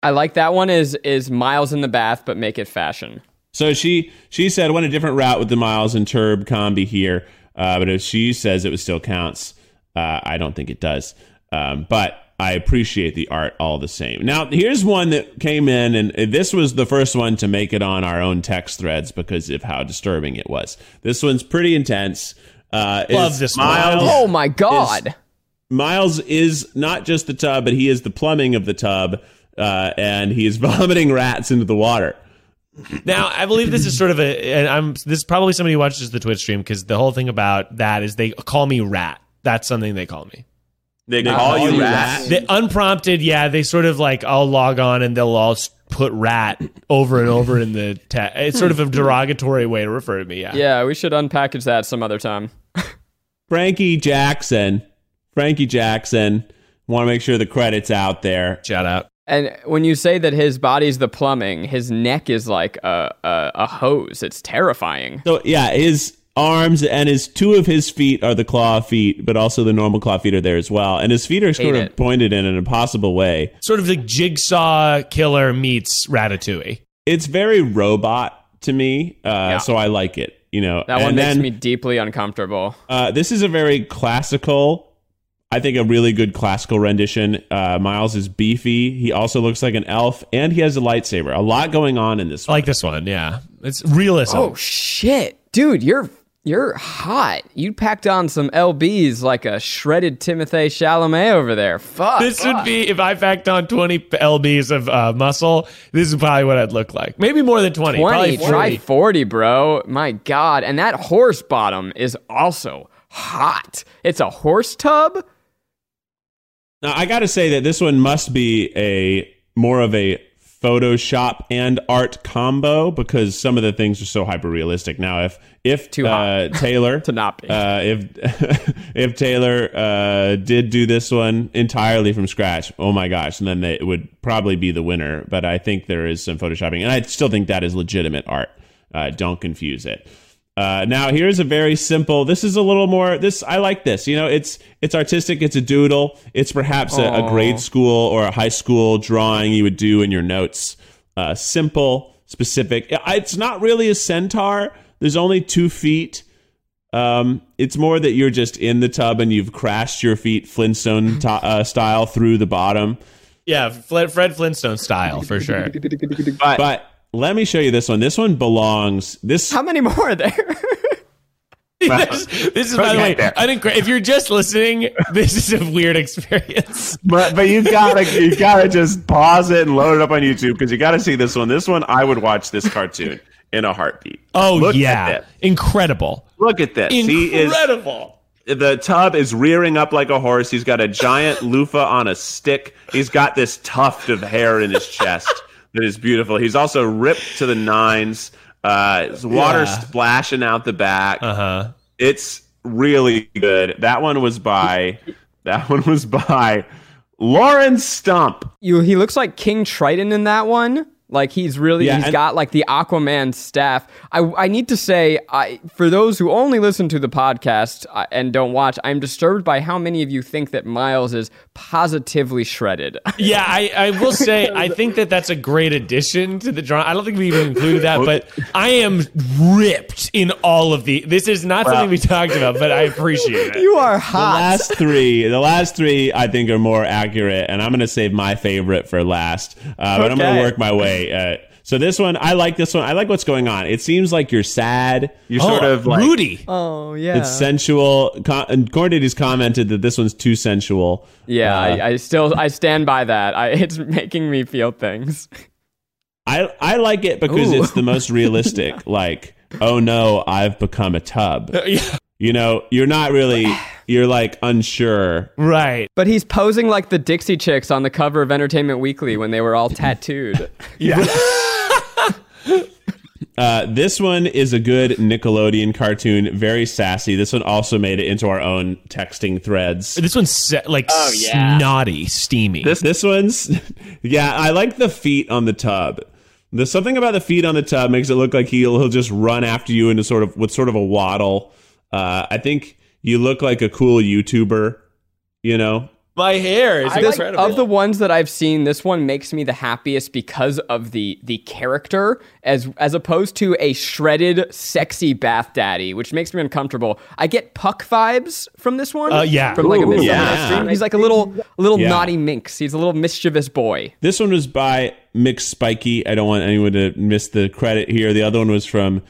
[SPEAKER 4] I like that one. Is is Miles in the bath, but make it fashion.
[SPEAKER 3] So she she said went a different route with the Miles and Turb combi here, uh, but if she says it still counts, uh, I don't think it does. Um, but I appreciate the art all the same. Now here's one that came in, and this was the first one to make it on our own text threads because of how disturbing it was. This one's pretty intense. Uh,
[SPEAKER 2] Love
[SPEAKER 3] it's
[SPEAKER 2] this one.
[SPEAKER 3] Miles.
[SPEAKER 4] Oh my god.
[SPEAKER 3] Miles is not just the tub, but he is the plumbing of the tub, uh, and he is [LAUGHS] vomiting rats into the water.
[SPEAKER 2] Now, I believe this is sort of a, and I'm this is probably somebody who watches the Twitch stream because the whole thing about that is they call me rat. That's something they call me.
[SPEAKER 3] They
[SPEAKER 4] They
[SPEAKER 3] call
[SPEAKER 4] call
[SPEAKER 3] you
[SPEAKER 4] you
[SPEAKER 3] rat.
[SPEAKER 4] rat.
[SPEAKER 2] They, unprompted, yeah. They sort of like I'll log on and they'll all put rat over and over in the text. It's sort of a derogatory way to refer to me. Yeah.
[SPEAKER 4] Yeah, we should unpackage that some other time.
[SPEAKER 3] Frankie Jackson. Frankie Jackson. Want to make sure the credits out there.
[SPEAKER 2] Shout out.
[SPEAKER 4] And when you say that his body's the plumbing, his neck is like a a, a hose. It's terrifying.
[SPEAKER 3] So yeah, his arms and his two of his feet are the claw feet, but also the normal claw feet are there as well. And his feet are sort of
[SPEAKER 4] it.
[SPEAKER 3] pointed in an impossible way.
[SPEAKER 2] Sort of the jigsaw killer meets Ratatouille.
[SPEAKER 3] It's very robot to me, uh, so I like it. You know,
[SPEAKER 4] That one
[SPEAKER 3] and
[SPEAKER 4] makes
[SPEAKER 3] then,
[SPEAKER 4] me deeply uncomfortable.
[SPEAKER 3] Uh, this is a very classical, I think a really good classical rendition. Uh, Miles is beefy. He also looks like an elf, and he has a lightsaber. A lot going on in this
[SPEAKER 2] I
[SPEAKER 3] one.
[SPEAKER 2] like this one. Yeah, it's realism.
[SPEAKER 4] Oh shit, dude, you're you're hot. You packed on some lbs like a shredded Timothy Chalamet over there. Fuck.
[SPEAKER 2] This would be if I packed on 20 lbs of uh, muscle. This is probably what I'd look like. Maybe more than 20.
[SPEAKER 4] 20,
[SPEAKER 2] probably
[SPEAKER 4] try
[SPEAKER 2] 40.
[SPEAKER 4] 40, bro. My God. And that horse bottom is also hot. It's a horse tub?
[SPEAKER 3] Now, I got to say that this one must be a more of a Photoshop and art combo because some of the things are so hyper realistic. Now, if if
[SPEAKER 4] Too
[SPEAKER 3] uh, Taylor [LAUGHS]
[SPEAKER 4] To not be.
[SPEAKER 3] uh, if [LAUGHS] if Taylor uh, did do this one entirely from scratch, oh my gosh, and then they, it would probably be the winner. But I think there is some photoshopping, and I still think that is legitimate art. Uh, don't confuse it. Uh, now here's a very simple. This is a little more. This I like this. You know, it's it's artistic. It's a doodle. It's perhaps a, a grade school or a high school drawing you would do in your notes. Uh, simple, specific. It's not really a centaur. There's only two feet. Um, it's more that you're just in the tub and you've crashed your feet Flintstone [LAUGHS] to- uh, style through the bottom.
[SPEAKER 2] Yeah, Fred, Fred Flintstone style for sure.
[SPEAKER 3] But, but let me show you this one. This one belongs. This
[SPEAKER 4] How many more are there? [LAUGHS]
[SPEAKER 2] this, this is by the way, I didn't. If you're just listening, this is a weird experience. [LAUGHS]
[SPEAKER 3] but but you gotta you gotta just pause it and load it up on YouTube because you gotta see this one. This one I would watch this cartoon in a heartbeat.
[SPEAKER 2] Oh
[SPEAKER 3] Look
[SPEAKER 2] yeah,
[SPEAKER 3] at
[SPEAKER 2] incredible,
[SPEAKER 3] Look at this. He is
[SPEAKER 2] incredible.
[SPEAKER 3] the tub is rearing up like a horse. He's got a giant loofah on a stick. He's got this tuft of hair in his chest that is beautiful. He's also ripped to the nines. Uh, his water
[SPEAKER 2] Yeah.
[SPEAKER 3] splashing out the back.
[SPEAKER 2] Uh huh.
[SPEAKER 3] It's really good. That one was by that one was by Lauren Stump.
[SPEAKER 4] you, he looks like King Triton in that one. Like he's really
[SPEAKER 3] Yeah,
[SPEAKER 4] he's
[SPEAKER 3] and-
[SPEAKER 4] got like the Aquaman staff. I I need to say I for those who only listen to the podcast uh, and don't watch, I'm disturbed by how many of you think that Miles is positively shredded. [LAUGHS]
[SPEAKER 2] Yeah, I, I will say I think that that's a great addition to the drawing. I don't think we even included that, but I am ripped in all of the. This is not something we talked about, but I appreciate [LAUGHS] it.
[SPEAKER 4] you are hot.
[SPEAKER 3] The last three, the last three, I think are more accurate, and I'm going to save my favorite for last. Uh, but I'm going to work my way. Uh, so this one, I like this one. I like what's going on. It seems like you're sad. You're sort
[SPEAKER 2] Oh,
[SPEAKER 3] of like
[SPEAKER 2] Rudy.
[SPEAKER 4] Oh yeah.
[SPEAKER 3] it's sensual. Con- and Cornelius commented that this one's too sensual.
[SPEAKER 4] yeah,
[SPEAKER 3] Uh,
[SPEAKER 4] I, I still I stand by that. I, [LAUGHS] it's making me feel things.
[SPEAKER 3] I I like it because
[SPEAKER 4] Ooh.
[SPEAKER 3] it's the most realistic. [LAUGHS] like, oh no, I've become a tub.
[SPEAKER 2] Yeah,
[SPEAKER 3] You know, you're not really. You're like unsure.
[SPEAKER 2] right.
[SPEAKER 4] But he's posing like the Dixie Chicks on the cover of Entertainment Weekly when they were all tattooed. [LAUGHS] [LAUGHS]
[SPEAKER 3] Uh, this one is a good Nickelodeon cartoon, very sassy. This one also made it into our own texting threads.
[SPEAKER 2] This one's se- like
[SPEAKER 9] Oh, yeah.
[SPEAKER 2] snotty, steamy.
[SPEAKER 3] This this one's [LAUGHS] yeah, I like the feet on the tub. There's something about the feet on the tub makes it look like he'll he'll just run after you into sort of with sort of a waddle. Uh, I think you look like a cool YouTuber, you know.
[SPEAKER 2] My hair is
[SPEAKER 4] This-
[SPEAKER 2] incredible.
[SPEAKER 4] of the ones that I've seen, this one makes me the happiest because of the the character, as as opposed to a shredded, sexy bath daddy, which makes me uncomfortable. I get Puck vibes from this one.
[SPEAKER 2] Uh, yeah.
[SPEAKER 4] from like a
[SPEAKER 3] Ooh,
[SPEAKER 4] Midsummer
[SPEAKER 3] yeah.
[SPEAKER 4] Night's He's like a little a little
[SPEAKER 3] Yeah.
[SPEAKER 4] naughty minx. He's a little mischievous boy.
[SPEAKER 3] This one was by Mick Spiky. I don't want anyone to miss the credit here. The other one was from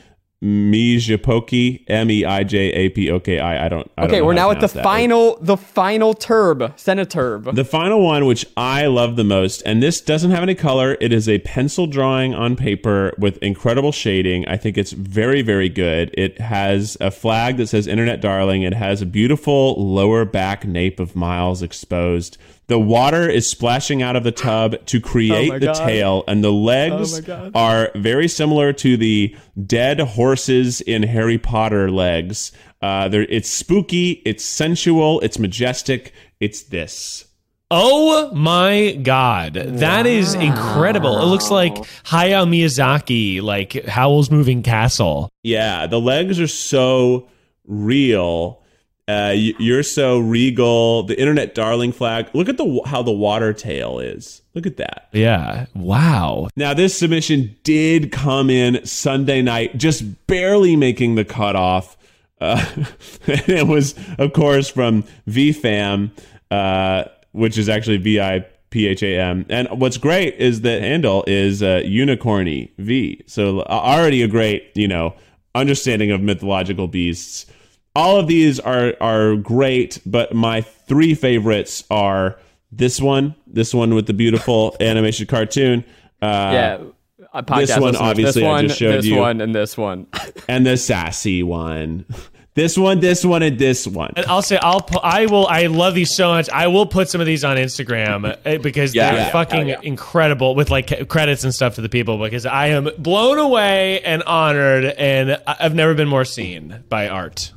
[SPEAKER 3] Meijapoki, M E I J A P O K I. I don't. I don't
[SPEAKER 4] Okay, we're now at the final the final turb, Senaturb.
[SPEAKER 3] The final one, which I love the most, and this doesn't have any color. It is a pencil drawing on paper with incredible shading. I think it's very, very good. It has a flag that says Internet Darling. It has a beautiful lower back nape of Miles exposed. The water is splashing out of the tub to create
[SPEAKER 4] my
[SPEAKER 3] the
[SPEAKER 4] God.
[SPEAKER 3] tail, and the legs
[SPEAKER 4] Oh
[SPEAKER 3] are very similar to the dead horses in Harry Potter legs. Uh, it's spooky, it's sensual, it's majestic. It's this.
[SPEAKER 2] Oh my god. That is incredible. It looks like Hayao Miyazaki, like Howl's Moving Castle.
[SPEAKER 3] Yeah, the legs are so real. Uh, you're so regal. The internet darling flag. Look at the how the water tail is. Look at that.
[SPEAKER 2] Yeah. Wow.
[SPEAKER 3] Now this submission did come in Sunday night, just barely making the cutoff. Uh, [LAUGHS] it was, of course, from VFam, uh, which is actually V I P H A M. And what's great is that handle is uh, Unicorny V. So uh, already a great, you know, understanding of mythological beasts. All of these are are great, but my three favorites are this one, this one with the beautiful [LAUGHS] animation cartoon. Uh,
[SPEAKER 4] yeah. podcast
[SPEAKER 3] this one, obviously,
[SPEAKER 4] this
[SPEAKER 3] I just showed
[SPEAKER 4] this
[SPEAKER 3] you.
[SPEAKER 4] one, and this one. [LAUGHS]
[SPEAKER 3] and the sassy one. This one, this one, and this one.
[SPEAKER 2] And I'll say I'll pu- I will I love these so much. I will put some of these on Instagram eh, because
[SPEAKER 3] Yeah,
[SPEAKER 2] they're
[SPEAKER 3] yeah,
[SPEAKER 2] fucking incredible with like credits and stuff to the people because I am blown away and honored and I- I've never been more seen by art.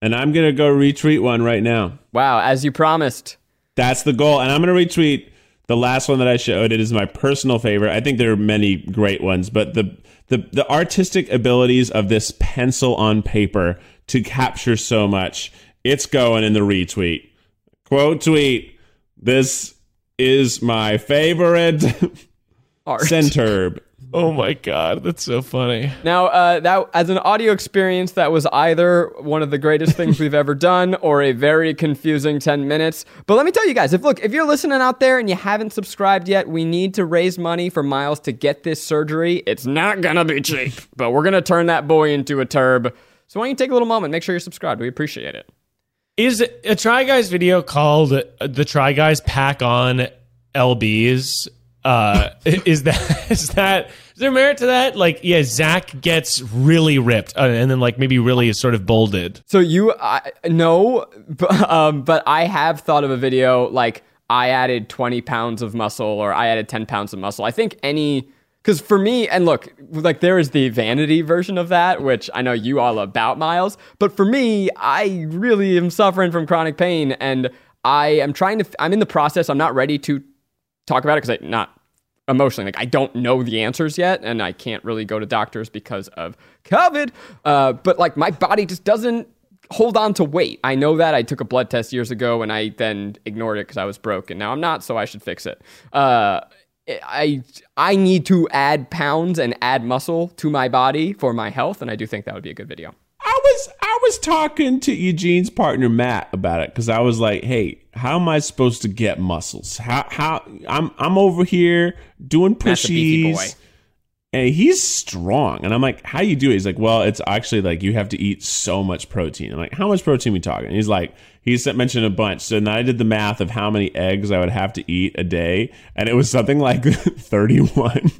[SPEAKER 3] And I'm gonna go retweet one right now.
[SPEAKER 4] Wow, as you promised.
[SPEAKER 3] That's the goal. And I'm gonna retweet the last one that I showed. It is my personal favorite. I think there are many great ones, but the the the artistic abilities of this pencil on paper to capture so much, it's going in the retweet. Quote tweet. This is my favorite [LAUGHS]
[SPEAKER 4] Art.
[SPEAKER 3] centurb.
[SPEAKER 2] Oh my god, that's so funny.
[SPEAKER 4] Now, uh, that as an audio experience, that was either one of the greatest things we've ever done, or a very confusing ten minutes. But let me tell you guys, if look, if you're listening out there and you haven't subscribed yet, we need to raise money for Miles to get this surgery. It's not gonna be cheap, but we're gonna turn that boy into a turb. So why don't you take a little moment, make sure you're subscribed. We appreciate it.
[SPEAKER 2] Is a Try Guys video called the Try Guys Pack on LBs? Uh, [LAUGHS] is that is that is there merit to that? Like, yeah, Zach gets really ripped, uh, and then like maybe really is sort of bolded.
[SPEAKER 4] So you, I, no, [LAUGHS] but, um, but I have thought of a video like I added 20 pounds of muscle or I added 10 pounds of muscle. I think any, because for me, and look, like there is the vanity version of that, which I know you all about, Miles. But for me, I really am suffering from chronic pain, and I am trying to. I'm in the process. I'm not ready to talk about it because I not emotionally like I don't know the answers yet, and I can't really go to doctors because of COVID. Uh, but like my body just doesn't hold on to weight. I know that I took a blood test years ago and I then ignored it because I was broke, and now I'm not, so I should fix it. Uh, I I need to add pounds and add muscle to my body for my health, and I do think that would be a good video.
[SPEAKER 3] I was I was talking to Eugene's partner Matt about it because I was like, "Hey, how am I supposed to get muscles? How how I'm I'm over here doing
[SPEAKER 4] Matt's a beefy boy.
[SPEAKER 3] pushies, and he's strong, and I'm like, how you do it? He's like, well, it's actually like you have to eat so much protein. I'm like, how much protein we talking? And he's like, he mentioned a bunch. So then I did the math of how many eggs I would have to eat a day, and it was something like [LAUGHS] 31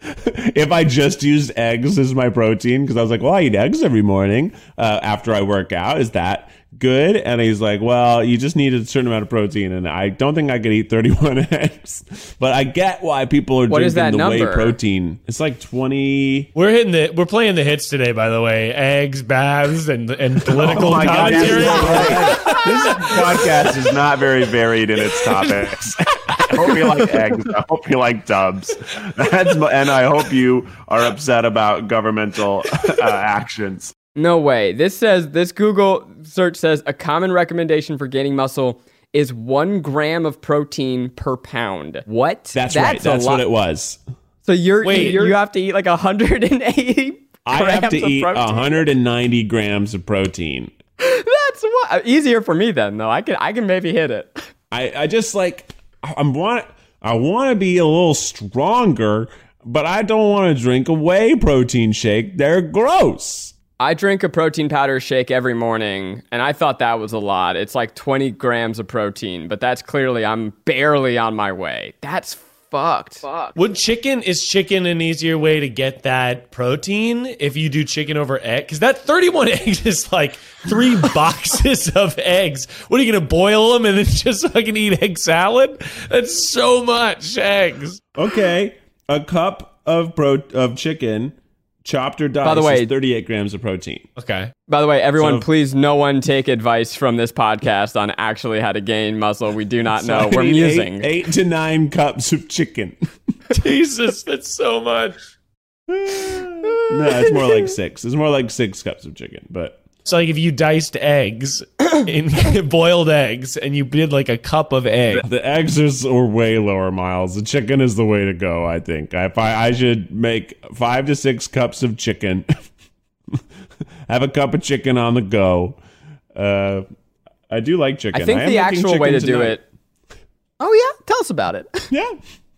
[SPEAKER 3] [LAUGHS] if I just used eggs as my protein, because I was like, well, I eat eggs every morning uh, after I work out. Is that good? And he's like, well, you just need a certain amount of protein, and I don't think I could eat 31 [LAUGHS] eggs. But I get why people are
[SPEAKER 4] What
[SPEAKER 3] drinking
[SPEAKER 4] is that
[SPEAKER 3] the whey protein. It's like 20.
[SPEAKER 2] We're hitting the we're playing the hits today, by the way. Eggs, baths, and and [LAUGHS] political
[SPEAKER 3] Oh my God,
[SPEAKER 2] commentary. [LAUGHS]
[SPEAKER 3] this podcast is not very varied in its topics. I hope you like eggs. I hope you like dubs. That's my, and I hope you are upset about governmental uh, actions.
[SPEAKER 4] No way. This says this Google search says a common recommendation for gaining muscle is one gram of protein per pound. What?
[SPEAKER 3] That's, right. That's
[SPEAKER 4] lot.
[SPEAKER 3] what it was.
[SPEAKER 4] So you're,
[SPEAKER 2] Wait,
[SPEAKER 4] you're,
[SPEAKER 2] you're-
[SPEAKER 4] have to eat like 180
[SPEAKER 3] I have to eat
[SPEAKER 4] protein?
[SPEAKER 3] 190 grams of protein. [LAUGHS]
[SPEAKER 4] That's what easier for me then though. I can I can maybe hit it.
[SPEAKER 3] I, I just like I'm want I want to be a little stronger, but I don't want to drink a whey protein shake. They're gross.
[SPEAKER 4] I drink a protein powder shake every morning, and I thought that was a lot. It's like 20 grams of protein, but that's clearly I'm barely on my way. That's fucked. Fuck.
[SPEAKER 2] Would chicken is chicken an easier way to get that protein if you do chicken over egg? Because that 31 [LAUGHS] eggs is like three [LAUGHS] boxes of eggs. What are you gonna boil them and then [LAUGHS] just fucking eat egg salad? That's so much eggs.
[SPEAKER 3] Okay, a cup of pro of chicken Chopped or diced
[SPEAKER 4] By the way-
[SPEAKER 3] is 38 grams of protein.
[SPEAKER 2] Okay.
[SPEAKER 4] By the way, everyone,
[SPEAKER 3] So-
[SPEAKER 4] please, no one take advice from this podcast on actually how to gain muscle. We do not
[SPEAKER 3] So
[SPEAKER 4] know. We're
[SPEAKER 3] need
[SPEAKER 4] musing.
[SPEAKER 3] Eight, eight to nine cups of chicken. [LAUGHS]
[SPEAKER 2] Jesus, that's so much. [SIGHS]
[SPEAKER 3] no, it's more like six. It's more like six cups of chicken, but
[SPEAKER 2] So like if you diced eggs [COUGHS] in [LAUGHS] boiled eggs and you did like a cup of egg.
[SPEAKER 3] the eggs are, are way lower miles. The chicken is the way to go. I think. If I, I should make five to six cups of chicken, [LAUGHS] have a cup of chicken on the go. Uh, I do like chicken.
[SPEAKER 4] I think
[SPEAKER 3] am
[SPEAKER 4] the actual way to
[SPEAKER 3] chicken
[SPEAKER 4] do it. Oh yeah, tell us about it.
[SPEAKER 3] Yeah,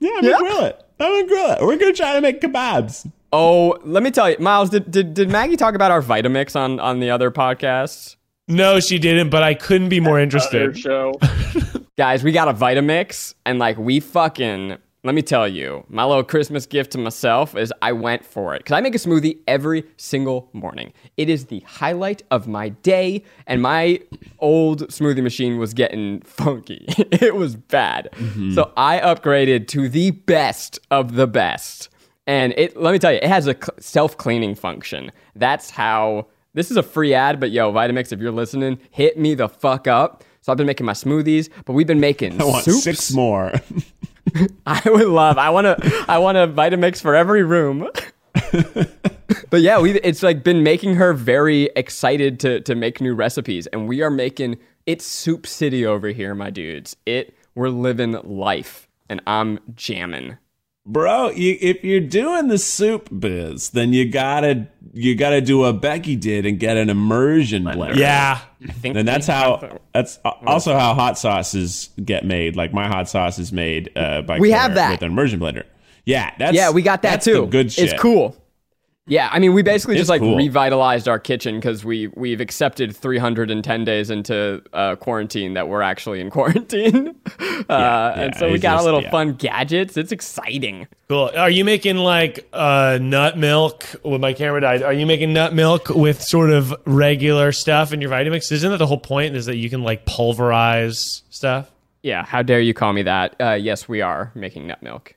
[SPEAKER 3] yeah. I'm gonna grill it. I'm gonna grill it. We're gonna try to make kebabs.
[SPEAKER 4] Oh, let me tell you, Miles. Did did, did Maggie talk about our Vitamix on on the other podcasts?
[SPEAKER 2] No, she didn't, but I couldn't be more interested.
[SPEAKER 9] show. [LAUGHS]
[SPEAKER 4] Guys, we got a Vitamix, and like we fucking. Let me tell you, my little Christmas gift to myself is I went for it because I make a smoothie every single morning. It is the highlight of my day, and my old smoothie machine was getting funky. [LAUGHS] it was bad, mm-hmm. so I upgraded to the best of the best. And it, let me tell you, it has a self cleaning function. That's how. This is a free ad, but yo, Vitamix, if you're listening, hit me the fuck up. So I've been making my smoothies, but we've been making [LAUGHS]
[SPEAKER 3] I want
[SPEAKER 4] soups.
[SPEAKER 3] six more. [LAUGHS]
[SPEAKER 4] I would love. I want to. I want a Vitamix for every room. [LAUGHS] but yeah, we. It's like been making her very excited to to make new recipes, and we are making it's soup city over here, my dudes. It we're living life, and I'm jamming.
[SPEAKER 3] Bro, you, if you're doing the soup biz, then you gotta you gotta do what Becky did and get an immersion blender.
[SPEAKER 2] Yeah.
[SPEAKER 3] and that's how that's also how hot sauces get made. Like my hot sauce is made uh, by
[SPEAKER 4] We
[SPEAKER 3] Claire
[SPEAKER 4] have that.
[SPEAKER 3] with an immersion blender. Yeah, that's
[SPEAKER 4] yeah, we got that too.
[SPEAKER 3] Good shit.
[SPEAKER 4] It's cool. Yeah, I mean, we basically
[SPEAKER 3] It's
[SPEAKER 4] just like
[SPEAKER 3] cool.
[SPEAKER 4] revitalized our kitchen because we we've accepted 310 days into uh, quarantine that we're actually in [LAUGHS] quarantine, uh, and
[SPEAKER 3] yeah,
[SPEAKER 4] so we got
[SPEAKER 3] just-
[SPEAKER 4] a little
[SPEAKER 3] yeah.
[SPEAKER 4] fun gadgets. It's exciting.
[SPEAKER 2] Cool. Are you making like uh, nut milk? When my camera died, are you making nut milk with sort of regular stuff in your Vitamix? Isn't that the whole point? Is that you can like pulverize stuff?
[SPEAKER 4] Yeah, how dare you call me that? Uh, yes, we are making nut milk.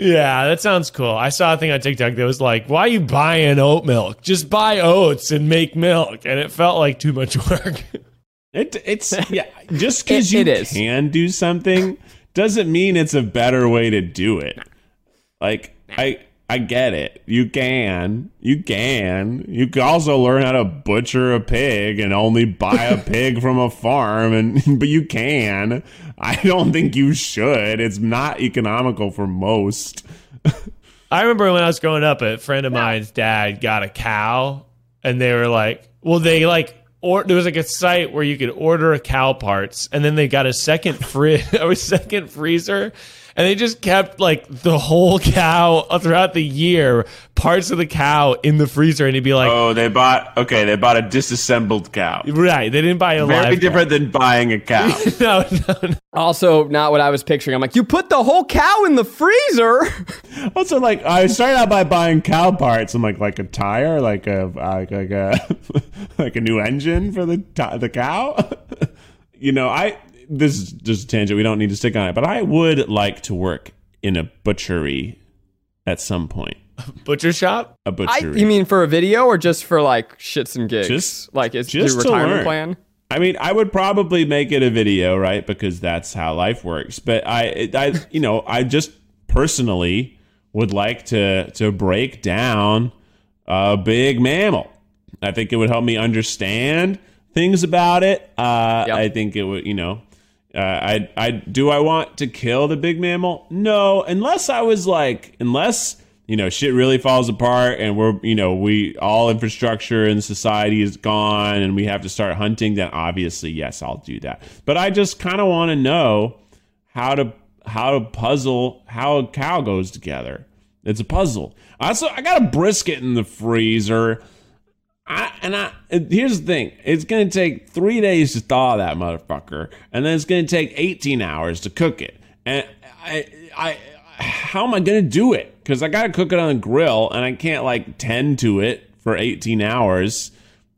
[SPEAKER 2] Yeah, that sounds cool. I saw a thing on TikTok that was like, "Why are you buying oat milk? Just buy oats and make milk." And it felt like too much [LAUGHS] work.
[SPEAKER 3] It, it's [LAUGHS] yeah. Just because you
[SPEAKER 4] it is.
[SPEAKER 3] can do something doesn't mean it's a better way to do it. Like I I get it. You can. You can. You can also learn how to butcher a pig and only buy a [LAUGHS] pig from a farm and but you can. I don't think you should. It's not economical for most.
[SPEAKER 2] I remember when I was growing up, a friend of mine's dad got a cow, and they were like, "Well, they like." Or there was like a site where you could order a cow parts, and then they got a second fridge, [LAUGHS] a second freezer, and they just kept like the whole [LAUGHS] cow throughout the year, parts of the cow in the freezer, and he'd be like,
[SPEAKER 3] Oh, they bought okay, they bought a disassembled cow.
[SPEAKER 2] "Right, they didn't buy a
[SPEAKER 3] Very
[SPEAKER 2] live cow."
[SPEAKER 3] different than buying a cow. [LAUGHS]
[SPEAKER 2] no, no, no.
[SPEAKER 4] Also, not what I was picturing. I'm like, you put the whole cow in the freezer. [LAUGHS]
[SPEAKER 3] Also, like I started out by buying cow parts. I'm like, like a tire, like a like, like a like a new engine for the ti- the cow. you know, I this is just a tangent. We don't need to stick on it, but I would like to work in a butchery at some point. [LAUGHS]
[SPEAKER 2] butcher shop.
[SPEAKER 3] A
[SPEAKER 4] I,
[SPEAKER 3] butchery.
[SPEAKER 4] you mean for a video or just for like shits and gigs?
[SPEAKER 3] Just-
[SPEAKER 4] like it's
[SPEAKER 3] just
[SPEAKER 4] your
[SPEAKER 3] to
[SPEAKER 4] retirement
[SPEAKER 3] learn.
[SPEAKER 4] plan.
[SPEAKER 3] I mean, I would probably make it a video, right? Because that's how life works. But I, I, [LAUGHS] you know, I just personally would like to to break down a big mammal. I think it would help me understand things about it. Uh,
[SPEAKER 4] Yep.
[SPEAKER 3] I think it would, you know, uh, I, I do I want to kill the big mammal? No, unless I was like, unless you know shit really falls apart and we're you know we all infrastructure and society is gone and we have to start hunting. Then obviously yes, I'll do that. But I just kind of want to know how to how to puzzle how a cow goes together. It's a puzzle. Also, I got a brisket in the freezer. I, and I here's the thing: it's gonna take three days to thaw that motherfucker, and then it's gonna take 18 hours to cook it. And I, I, how am I gonna do it? Because I gotta cook it on the grill, and I can't like tend to it for 18 hours.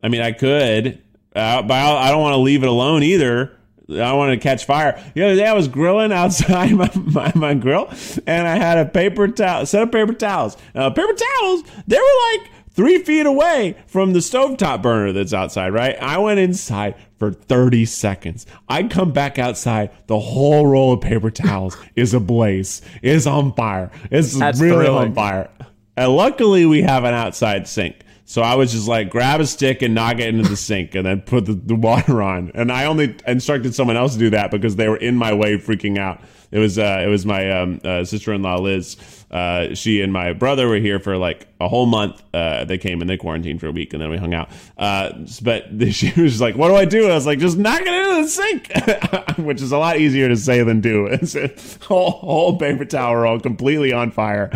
[SPEAKER 3] I mean, I could, uh, but I don't want to leave it alone either. I wanted to catch fire. The other day I was grilling [LAUGHS] outside my, my, my grill and I had a paper towel, set of paper towels. Now, paper towels, they were like three feet away from the stovetop burner that's outside, right? I went inside for 30 seconds. I come back outside, the whole roll of paper towels [LAUGHS] is ablaze, is on fire. It's
[SPEAKER 4] That's
[SPEAKER 3] really
[SPEAKER 4] thrilling.
[SPEAKER 3] on fire. And luckily, we have an outside sink. So I was just like, grab a stick and knock it into the sink and then put the, the water on. And I only instructed someone else to do that because they were in my way freaking out. It was uh, it was my um, uh, sister in law Liz. Uh, she and my brother were here for like a whole month. Uh, they came and they quarantined for a week and then we hung out. Uh, but [LAUGHS] she was like, "What do I do?" I was like, "Just knock it into the sink," [LAUGHS] which is a lot easier to say than do. [LAUGHS] It's a whole, whole paper towel roll completely on fire.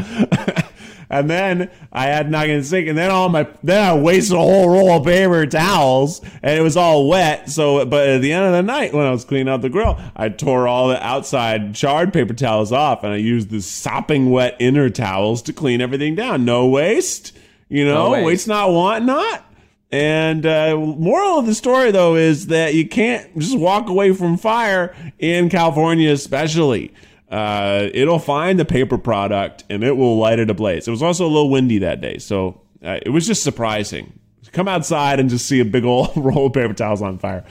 [SPEAKER 3] And then I had in the sink, and then all my then I wasted a whole roll of paper towels, and it was all wet. So, but at the end of the night, when I was cleaning out the grill, I tore all the outside charred paper towels off, and I used the sopping wet inner towels to clean everything down. No waste, you know,
[SPEAKER 4] No waste.
[SPEAKER 3] waste not, want not. And uh, moral of the story, though, is that you can't just walk away from fire in California, especially. Uh, it'll find the paper product and it will light it ablaze. It was also a little windy that day, so uh, it was just surprising. Come outside and just see a big old [LAUGHS] roll of paper towels on fire,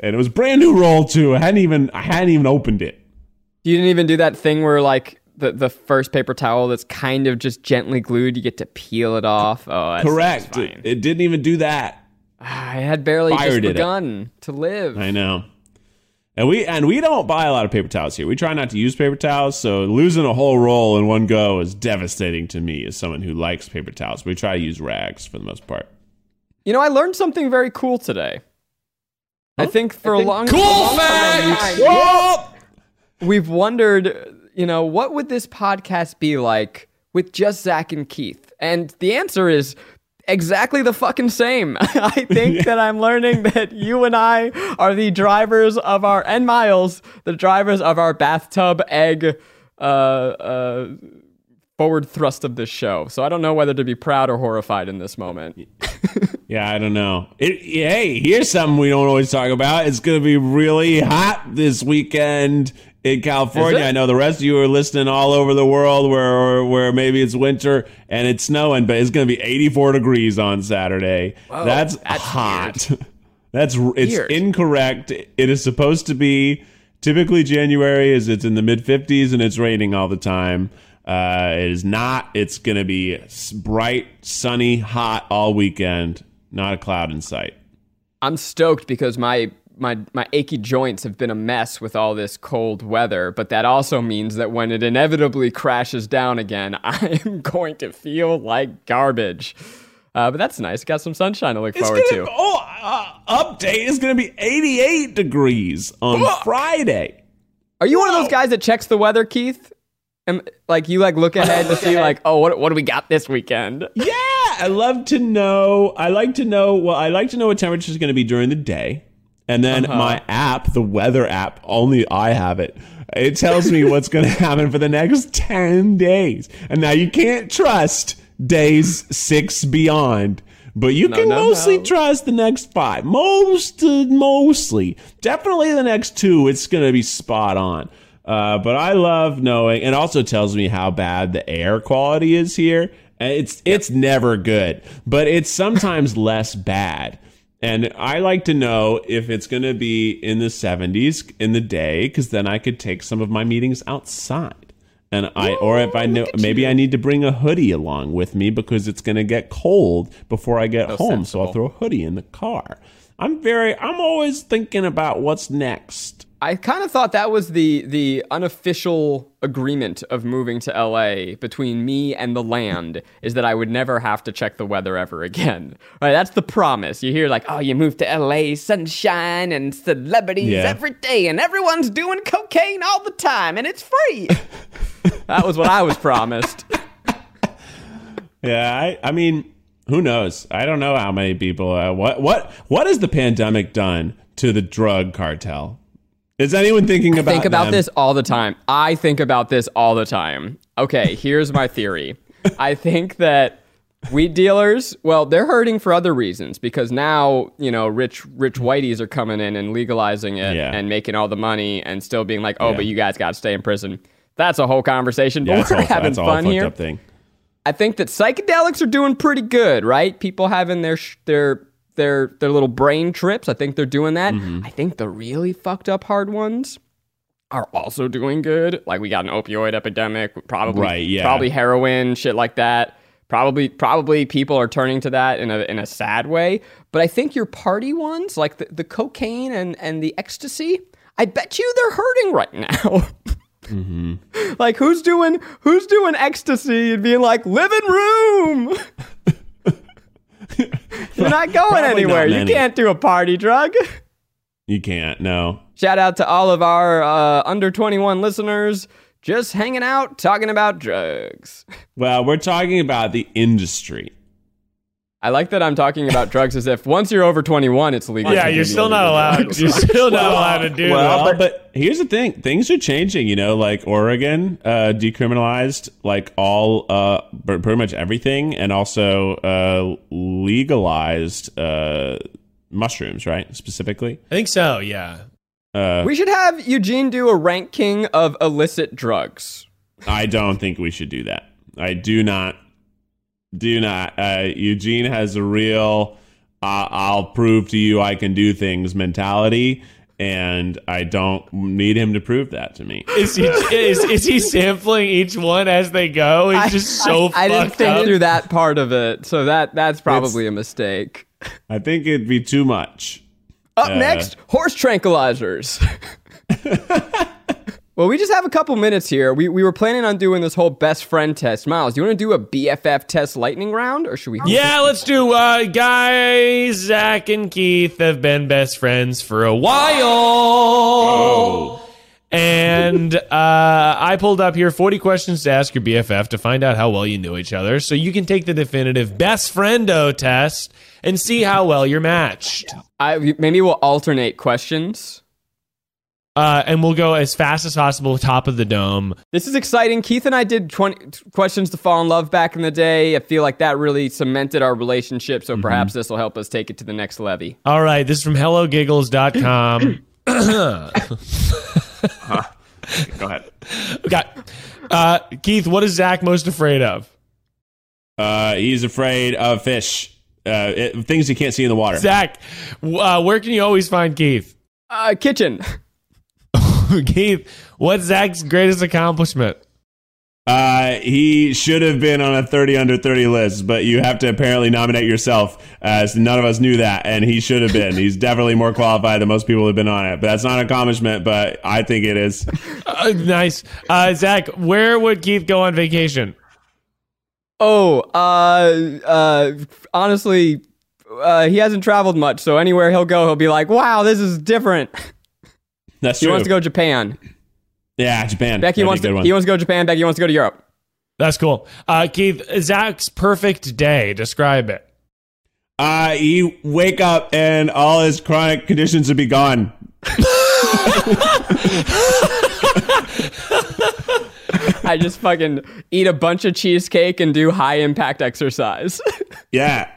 [SPEAKER 3] and it was a brand new roll too. I hadn't even I hadn't even opened it.
[SPEAKER 4] You didn't even do that thing where like the, the first paper towel that's kind of just gently glued, you get to peel it off. Oh, that's,
[SPEAKER 3] Correct. It, it didn't even do that. [SIGHS]
[SPEAKER 4] I had barely
[SPEAKER 3] Fire
[SPEAKER 4] just
[SPEAKER 3] did it.
[SPEAKER 4] begun to live.
[SPEAKER 3] I know. And we and we don't buy a lot of paper towels here. We try not to use paper towels, so losing a whole roll in one go is devastating to me as someone who likes paper towels. We try to use rags for the most part.
[SPEAKER 4] You know, I learned something very cool today. I think for a long, time.
[SPEAKER 2] Cool
[SPEAKER 4] for a long
[SPEAKER 2] fact!
[SPEAKER 4] time, we've wondered, you know, what would this podcast be like with just Zach and Keith? And the answer is exactly the fucking same. [LAUGHS] I think that I'm learning that you and I are the drivers of our, and Miles, the drivers of our bathtub egg, uh, uh, forward thrust of this show. So I don't know whether to be proud or horrified in this moment.
[SPEAKER 3] Yeah, I don't know. It, hey, here's something we don't always talk about. It's going to be really hot this weekend in California. I know the rest of you are listening all over the world where where maybe it's winter and it's snowing, but it's going to be 84 degrees on Saturday. that's,
[SPEAKER 4] that's
[SPEAKER 3] hot. [LAUGHS] That's it's
[SPEAKER 4] Weird.
[SPEAKER 3] incorrect. It is supposed to be typically January is it's in the mid 50s and it's raining all the time. Uh, it is not. It's going to be bright, sunny, hot all weekend. Not a cloud in sight.
[SPEAKER 4] I'm stoked because my my my achy joints have been a mess with all this cold weather, but that also means that when it inevitably crashes down again, [LAUGHS] I am going to feel like garbage. Uh, but that's nice. Got some sunshine to look
[SPEAKER 3] It's
[SPEAKER 4] forward
[SPEAKER 3] gonna,
[SPEAKER 4] to.
[SPEAKER 3] oh, uh, update is going to be 88 degrees on Friday.
[SPEAKER 4] Are you one of those guys that checks the weather, Keith? Am, like you like look ahead to [LAUGHS] see like, oh, what what do we got this weekend?
[SPEAKER 3] Yeah, I love to know. I like to know. Well, I like to know what temperature is going to be during the day, and then
[SPEAKER 4] Uh-huh.
[SPEAKER 3] my app, the weather app, only I have it. It tells me [LAUGHS] what's going to happen for the next ten days. And now you can't trust days six beyond. But you can
[SPEAKER 4] no,
[SPEAKER 3] mostly
[SPEAKER 4] no.
[SPEAKER 3] trust the next five. Most, uh, mostly, definitely the next two. It's going to be spot on. Uh, but I love knowing, and also tells me how bad the air quality is here. And It's it's never good, but it's sometimes [LAUGHS] less bad. And I like to know if it's going to be in the 70s in the day, because then I could take some of my meetings outside. And I, or if I know, maybe I need to bring a hoodie along with me because it's going to get cold before I get home. So I'll throw a hoodie in the car. I'm very, I'm always thinking about what's next.
[SPEAKER 4] I kind of thought that was the the unofficial agreement of moving to LA between me and the land is that I would never have to check the weather ever again. [LAUGHS] Right, that's the promise. You hear like, "Oh, you moved to LA, sunshine and celebrities
[SPEAKER 3] Yeah.
[SPEAKER 4] every day and everyone's doing cocaine all the time and it's free." [LAUGHS] that was what I was promised. [LAUGHS]
[SPEAKER 3] Yeah, I, I mean, who knows? I don't know how many people. Uh, what, what, what has the pandemic done to the drug cartel? Is anyone thinking about
[SPEAKER 4] think about
[SPEAKER 3] them?
[SPEAKER 4] this all the time. I think about this all the time. Okay, here's my theory. [LAUGHS] I think that Weed dealers, well, they're hurting for other reasons because now, you know, rich rich whiteys are coming in and legalizing it
[SPEAKER 3] Yeah.
[SPEAKER 4] and making all the money and still being like, "Oh,
[SPEAKER 3] Yeah.
[SPEAKER 4] but you guys got to stay in prison." That's a whole conversation. But
[SPEAKER 3] that's
[SPEAKER 4] we're
[SPEAKER 3] all,
[SPEAKER 4] having fun here.
[SPEAKER 3] up thing.
[SPEAKER 4] I think that psychedelics are doing pretty good, right? People having their sh- their their their little brain trips. I think they're doing that.
[SPEAKER 3] Mm-hmm.
[SPEAKER 4] I think the really fucked up hard ones are also doing good. Like we got an opioid epidemic, probably
[SPEAKER 3] Right, yeah.
[SPEAKER 4] probably heroin, shit like that. Probably probably people are turning to that in a in a sad way. But I think your party ones, like the, the cocaine and and the ecstasy, I bet you they're hurting right now. [LAUGHS] Like who's doing who's doing ecstasy and being like living room? [LAUGHS] You're not going anywhere.
[SPEAKER 3] not
[SPEAKER 4] You can't do a party drug.
[SPEAKER 3] You can't. No.
[SPEAKER 4] Shout out to all of our uh, under 21 listeners just hanging out talking about drugs.
[SPEAKER 3] Well, we're talking about the industry.
[SPEAKER 4] I like that I'm talking about drugs as if once you're over 21 it's legal.
[SPEAKER 2] Yeah, you're still not allowed.
[SPEAKER 4] drugs.
[SPEAKER 2] You're still not allowed to do
[SPEAKER 3] well,
[SPEAKER 2] that.
[SPEAKER 3] but here's the thing: things are changing. You know, like Oregon uh, decriminalized like all, uh, pretty much everything, and also uh, legalized uh, mushrooms, right? Specifically,
[SPEAKER 2] I think so. Yeah.
[SPEAKER 3] uh,
[SPEAKER 4] We should have Eugene do a ranking of illicit drugs.
[SPEAKER 3] I don't think we should do that. I do not. Do not. Uh, Eugene has a real uh, "I'll prove to you I can do things" mentality, and I don't need him to prove that to me.
[SPEAKER 2] Is he is, is he sampling each one as they go? He's just so
[SPEAKER 4] I, I didn't think
[SPEAKER 2] up.
[SPEAKER 4] through that part of it, so that that's probably a mistake.
[SPEAKER 3] I think it'd be too much.
[SPEAKER 4] Up
[SPEAKER 3] Uh,
[SPEAKER 4] next, horse tranquilizers. [LAUGHS] well, we just have a couple minutes here. We, we were planning on doing this whole best friend test. Miles, do you want to do a BFF test lightning round, or should we?
[SPEAKER 2] Yeah, let's do. Uh, guys, Zach and Keith have been best friends for a while. And uh, I pulled up here 40 questions to ask your BFF to find out how well you know each other. So you can take the definitive best friendo test and see how well you're matched.
[SPEAKER 4] I, maybe we'll alternate questions.
[SPEAKER 2] Uh, and we'll go as fast as possible, top of the dome.
[SPEAKER 4] This is exciting. Keith and I did 20 questions to fall in love back in the day. I feel like that really cemented our relationship, so perhaps this will help us take it to the next levy.
[SPEAKER 2] All right, this is from HelloGiggles.com. [COUGHS] [COUGHS]
[SPEAKER 3] Go ahead.
[SPEAKER 2] Got uh, Keith. What is Zach most afraid of?
[SPEAKER 3] Uh, he's afraid of fish, uh, it, things you can't see in the water.
[SPEAKER 2] Zach, uh, where can you always find Keith?
[SPEAKER 4] Uh, kitchen. [LAUGHS] [LAUGHS]
[SPEAKER 2] Keith, what's Zach's greatest accomplishment?
[SPEAKER 3] Uh, he should have been on a 30 under 30 list, but you have to apparently nominate yourself, as none of us knew that, and he should have been. He's definitely more qualified than most people who've been on it. But that's not an accomplishment, but I think it is. [LAUGHS]
[SPEAKER 2] Uh, nice, uh, Zach. Where would Keith go on vacation?
[SPEAKER 4] Oh, uh, uh, honestly, uh, he hasn't traveled much, so anywhere he'll go, he'll be like, wow, this is different. [LAUGHS]
[SPEAKER 3] That's
[SPEAKER 4] He
[SPEAKER 3] true.
[SPEAKER 4] wants to go to Japan.
[SPEAKER 3] Yeah, Japan.
[SPEAKER 4] Becky
[SPEAKER 3] That'd be
[SPEAKER 4] wants
[SPEAKER 3] a good
[SPEAKER 4] to,
[SPEAKER 3] one.
[SPEAKER 4] he wants to go to Japan. Becky wants to go to Europe.
[SPEAKER 2] That's cool. Uh, Keith, Zach's perfect day. Describe it.
[SPEAKER 3] Uh, he wake up and all his chronic conditions would be gone. [LAUGHS]
[SPEAKER 4] I just fucking eat a bunch of cheesecake and do high impact exercise. [LAUGHS]
[SPEAKER 3] Yeah.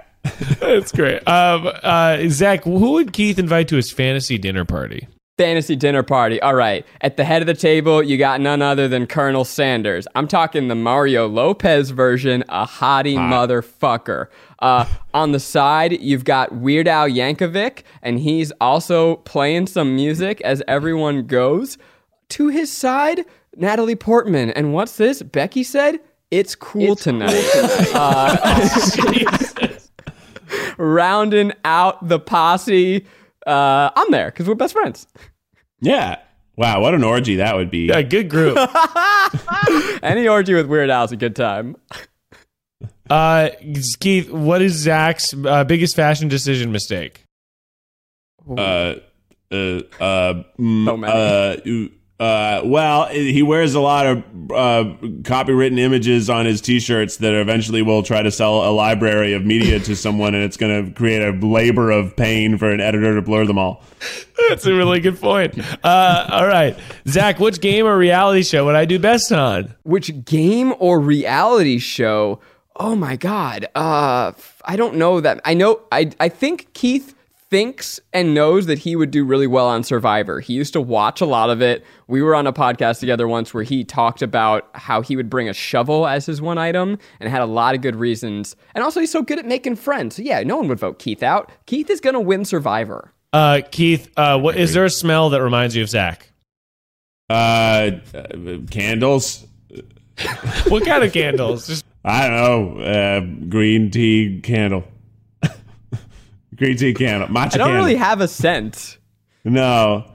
[SPEAKER 2] That's great. Um, uh, Zach, who would Keith invite to his fantasy dinner party?
[SPEAKER 4] Fantasy dinner party. All right. At the head of the table, you got none other than Colonel Sanders. I'm talking the Mario Lopez version, a hottie motherfucker. Uh, on the side, you've got Weird Al Yankovic, and he's also playing some music as everyone goes. To his side, Natalie Portman. And what's this? Becky said, It's cool tonight. Uh, [LAUGHS] [LAUGHS] rounding out the posse. Uh, I'm there because we're best friends.
[SPEAKER 3] Yeah. Wow, what an orgy that would be.
[SPEAKER 2] A good group. [LAUGHS]
[SPEAKER 4] Any orgy with Weird Al is a good time. [LAUGHS]
[SPEAKER 2] Uh, Keith, what is Zach's uh, biggest fashion decision mistake?
[SPEAKER 3] uh, uh, uh, mm,
[SPEAKER 4] So many.
[SPEAKER 3] uh, ooh, uh, well, he wears a lot of uh, copywritten images on his T-shirts that eventually will try to sell a library of media to someone, and it's going to create a labor of pain for an editor to blur them all.
[SPEAKER 2] That's a really good point. Uh, all right, Zach, which game or reality show would I do best on?
[SPEAKER 4] Which game or reality show? Oh my god. Uh f- I don't know that. I know I I think Keith thinks and knows that he would do really well on Survivor. He used to watch a lot of it. We were on a podcast together once where he talked about how he would bring a shovel as his one item and had a lot of good reasons. And also he's so good at making friends. So yeah, no one would vote Keith out. Keith is going to win Survivor.
[SPEAKER 2] Uh, Keith, uh, what is there a smell that reminds you of Zach?
[SPEAKER 3] Uh, uh, candles. [LAUGHS]
[SPEAKER 2] What kind of candles? Just
[SPEAKER 3] I don't know. Uh, green tea candle. Green tea candle. Matcha
[SPEAKER 4] I don't
[SPEAKER 3] candle.
[SPEAKER 4] really have a scent.
[SPEAKER 3] No.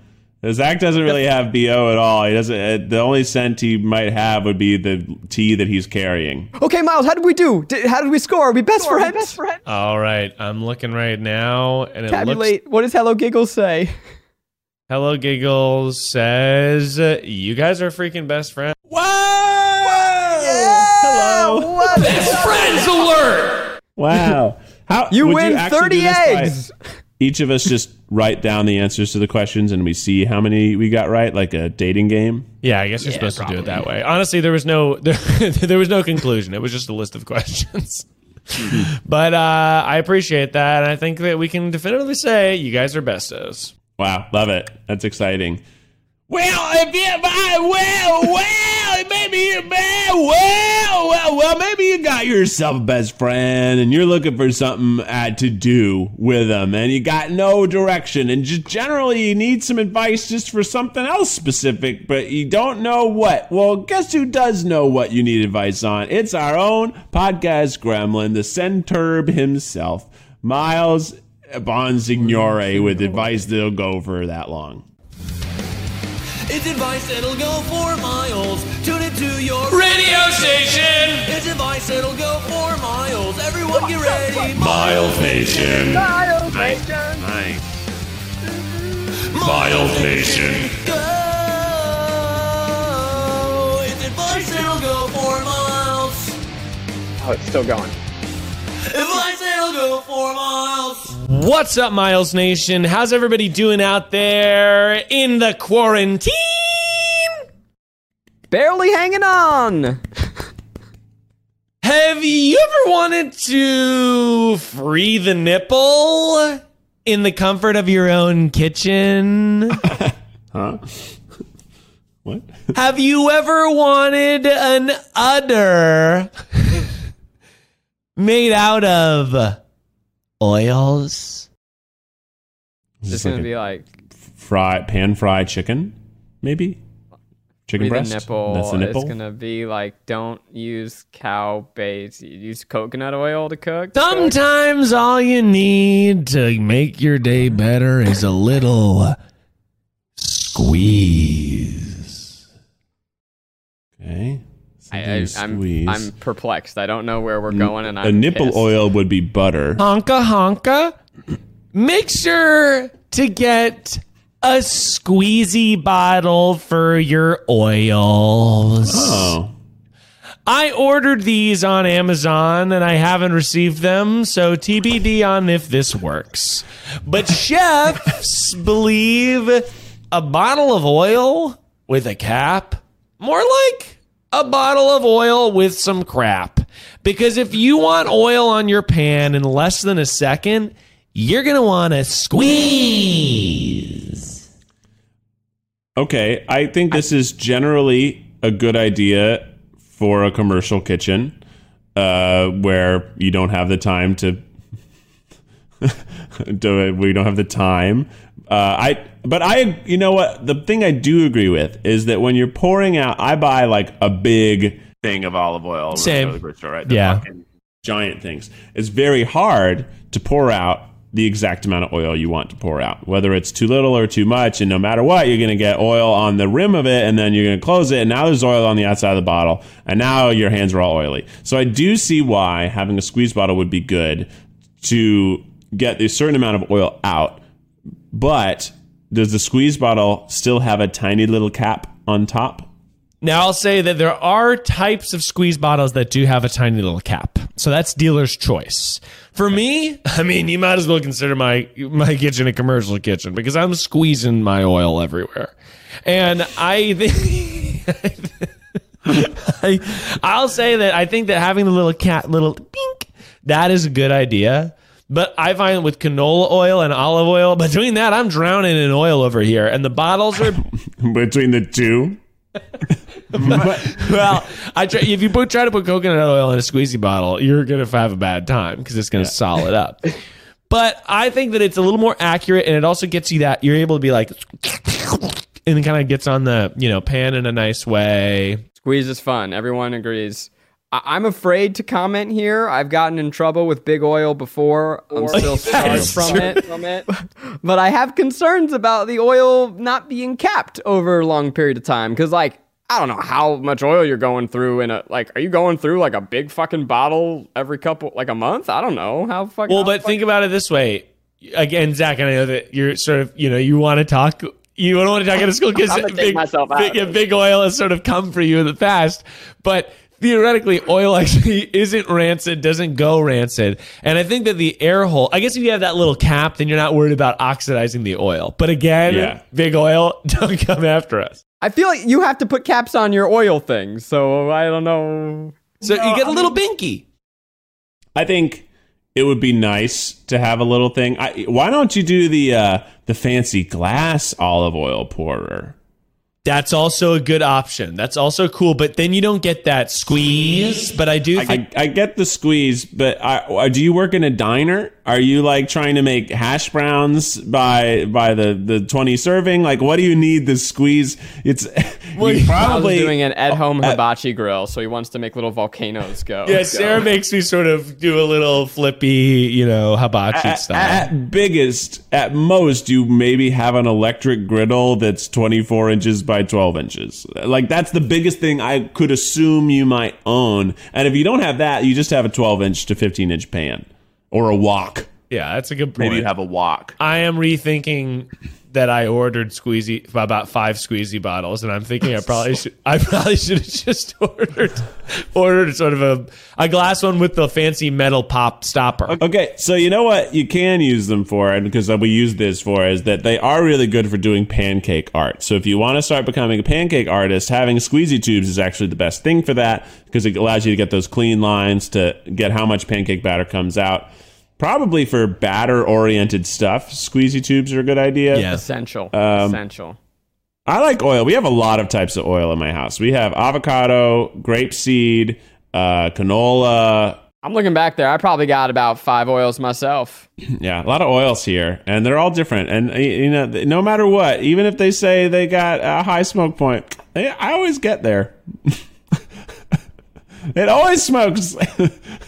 [SPEAKER 3] Zach doesn't really have BO at all. He doesn't. Uh, the only scent he might have would be the tea that he's carrying.
[SPEAKER 4] Okay, Miles, how did we do? Did, how did we score? Are we best friends? Best friends.
[SPEAKER 2] all right. I'm looking right now, and it looks.
[SPEAKER 4] Tabulate. What does Hello Giggles say?
[SPEAKER 2] Hello, Giggles says uh, you guys are freaking best friends.
[SPEAKER 3] Whoa! Hello.
[SPEAKER 2] Best [LAUGHS] friends alert! [LAUGHS]
[SPEAKER 3] Wow. How
[SPEAKER 4] You
[SPEAKER 3] would
[SPEAKER 4] win
[SPEAKER 3] actually
[SPEAKER 4] 30
[SPEAKER 3] do this by
[SPEAKER 4] eggs.
[SPEAKER 3] Each of us just write down the answers to the questions, and we see how many we got right, like a dating game.
[SPEAKER 2] Yeah, I guess you're supposed to do it that way. Honestly, there was no [LAUGHS] there, there was no conclusion. It was just a list of questions. [LAUGHS] but uh, I appreciate that, and I think that we can definitively say you guys are bestos.
[SPEAKER 3] Wow, love it. That's exciting. Well, if you, well, well, maybe you, well, well, well, maybe you got yourself a best friend and you're looking for something uh, to do with them and you got no direction and just generally you need some advice just for something else specific, but you don't know what. Well, guess who does know what you need advice on? It's our own podcast gremlin, the Centurb himself, Miles Bonsignore, with advice that'll go for that long.
[SPEAKER 10] It's advice that'll go for miles. Tune into your
[SPEAKER 2] Radio station.
[SPEAKER 10] It's advice that'll go for miles. Everyone get ready.
[SPEAKER 6] Miles Nation.
[SPEAKER 10] Miles Nation.
[SPEAKER 3] Nice.
[SPEAKER 6] Miles Nation.
[SPEAKER 10] Go. It's advice that'll go for miles.
[SPEAKER 9] Oh, it's still going.
[SPEAKER 10] Advice that'll go for miles.
[SPEAKER 2] What's up, Miles Nation? How's everybody doing out there in the quarantine?
[SPEAKER 4] Barely hanging on.
[SPEAKER 2] Have you ever wanted to free the nipple in the comfort of your own kitchen? [LAUGHS]
[SPEAKER 3] Huh? what?
[SPEAKER 2] Have you ever wanted an udder made out of oils?
[SPEAKER 3] Is
[SPEAKER 4] It's
[SPEAKER 3] this
[SPEAKER 4] gonna
[SPEAKER 3] like
[SPEAKER 4] be like
[SPEAKER 3] fry, pan fried chicken, maybe? Chicken breast?
[SPEAKER 4] the nipple.
[SPEAKER 3] That's the nipple?
[SPEAKER 4] It's gonna be like don't use cow base. Use coconut oil to cook.
[SPEAKER 2] Sometimes all you need to make your day better is a little squeeze.
[SPEAKER 3] Okay.
[SPEAKER 4] I, I, I'm. I'm perplexed. I don't know where we're going, and I'm
[SPEAKER 3] a nipple
[SPEAKER 4] pissed.
[SPEAKER 3] oil would be butter.
[SPEAKER 2] Honka honka. Make sure to get a squeezy bottle for your oils.
[SPEAKER 3] Oh.
[SPEAKER 2] I ordered these on Amazon and I haven't received them, so TBD on if this works. But [LAUGHS] chefs believe a bottle of oil with a cap, more like a bottle of oil with some crap. Because if you want oil on your pan in less than a second, you're going to want to squeeze.
[SPEAKER 3] Okay, I think this is generally a good idea for a commercial kitchen uh, where you don't have the time to [LAUGHS] do it. We don't have the time. Uh, I, but I, you know what? The thing I do agree with is that when you're pouring out, I buy like a big thing of olive oil.
[SPEAKER 2] Same.
[SPEAKER 3] the grocery store, right? The
[SPEAKER 2] Yeah.
[SPEAKER 3] fucking giant things. It's very hard to pour out the exact amount of oil you want to pour out, whether it's too little or too much. And no matter what, you're going to get oil on the rim of it, and then you're going to close it, and now there's oil on the outside of the bottle, and now your hands are all oily. So I do see why having a squeeze bottle would be good to get a certain amount of oil out. But does the squeeze bottle still have a tiny little cap on top?
[SPEAKER 2] Now, I'll say that there are types of squeeze bottles that do have a tiny little cap. So that's dealer's choice. For me, I mean, you might as well consider my my kitchen a commercial kitchen because I'm squeezing my oil everywhere. And I [LAUGHS] think I, I'll say that I think that having the little cat, little pink, that is a good idea. But I find with canola oil and olive oil, between that, I'm drowning in oil over here, and the bottles are [LAUGHS]
[SPEAKER 3] Between the two, [LAUGHS]
[SPEAKER 2] well. I try, if you put, try to put coconut oil in a squeezy bottle, you're gonna have a bad time because it's gonna solid up. [LAUGHS] But I think that it's a little more accurate, and it also gets you that you're able to be like, and it kind of gets on the you know pan in a nice way.
[SPEAKER 4] Squeeze is fun. Everyone agrees. I- I'm afraid to comment here. I've gotten in trouble with big oil before. I'm still [LAUGHS] scarred from it. From it. [LAUGHS] But I have concerns about the oil not being capped over a long period of time. Because, like, I don't know how much oil you're going through in a like. Are you going through like a big fucking bottle every couple like a month? I don't know how fucking.
[SPEAKER 2] Well, but think about it this way. Again, Zach, and I know that you're sort of, you know, you want to talk, you don't want to talk out of school because
[SPEAKER 9] I'm gonna take
[SPEAKER 2] big, big, yeah, big oil has sort of come for you in the past. But theoretically, oil actually [LAUGHS] isn't rancid, doesn't go rancid. And I think that the air hole, I guess if you have that little cap, then you're not worried about oxidizing the oil. But again,
[SPEAKER 3] Yeah.
[SPEAKER 2] big oil, [LAUGHS] don't come after us.
[SPEAKER 4] I feel like you have to put caps on your oil things. So I don't know.
[SPEAKER 2] So you get a little binky.
[SPEAKER 3] I think it would be nice to have a little thing. I, why don't you do the uh, the fancy glass olive oil pourer?
[SPEAKER 2] That's also a good option. That's also cool. But then you don't get that squeeze. But I do think
[SPEAKER 3] I, I get the squeeze, but I, uh, do you work in a diner? Are you like trying to make hash browns by by the the twenty serving? Like, what do you need the squeeze? It's [LAUGHS] you
[SPEAKER 4] Probably
[SPEAKER 3] probably
[SPEAKER 4] doing an at oh, home uh, hibachi grill, so he wants to make little volcanoes go.
[SPEAKER 2] Yeah, Sarah makes me sort of do a little flippy, you know, hibachi
[SPEAKER 3] at,
[SPEAKER 2] style.
[SPEAKER 3] at biggest, at most, you maybe have an electric griddle that's 24 inches by 12 inches. Like, that's the biggest thing I could assume you might own. And if you don't have that, you just have a 12 inch to 15 inch pan or a wok.
[SPEAKER 2] yeah, that's a good point.
[SPEAKER 3] Maybe you have a wok.
[SPEAKER 2] I am rethinking that I ordered squeezy about five squeezy bottles, and I'm thinking I probably should. I probably should have [LAUGHS] just ordered ordered sort of a a glass one with the fancy metal pop stopper.
[SPEAKER 3] Okay, so you know what you can use them for, and because we use this for, is that they are really good for doing pancake art. So if you want to start becoming a pancake artist, having squeezy tubes is actually the best thing for that because it allows you to get those clean lines to get how much pancake batter comes out. Probably for batter oriented stuff, squeezy tubes are a good idea.
[SPEAKER 2] Yeah.
[SPEAKER 4] Essential.
[SPEAKER 3] Um,
[SPEAKER 4] Essential.
[SPEAKER 3] I like oil. We have a lot of types of oil in my house. We have avocado, grapeseed, uh, canola.
[SPEAKER 4] I'm looking back there. I probably got about five oils myself. [CLEARS THROAT]
[SPEAKER 3] Yeah, a lot of oils here, and they're all different. And you know, no matter what, even if they say they got a high smoke point, I always get there. [LAUGHS] it always smokes. [LAUGHS]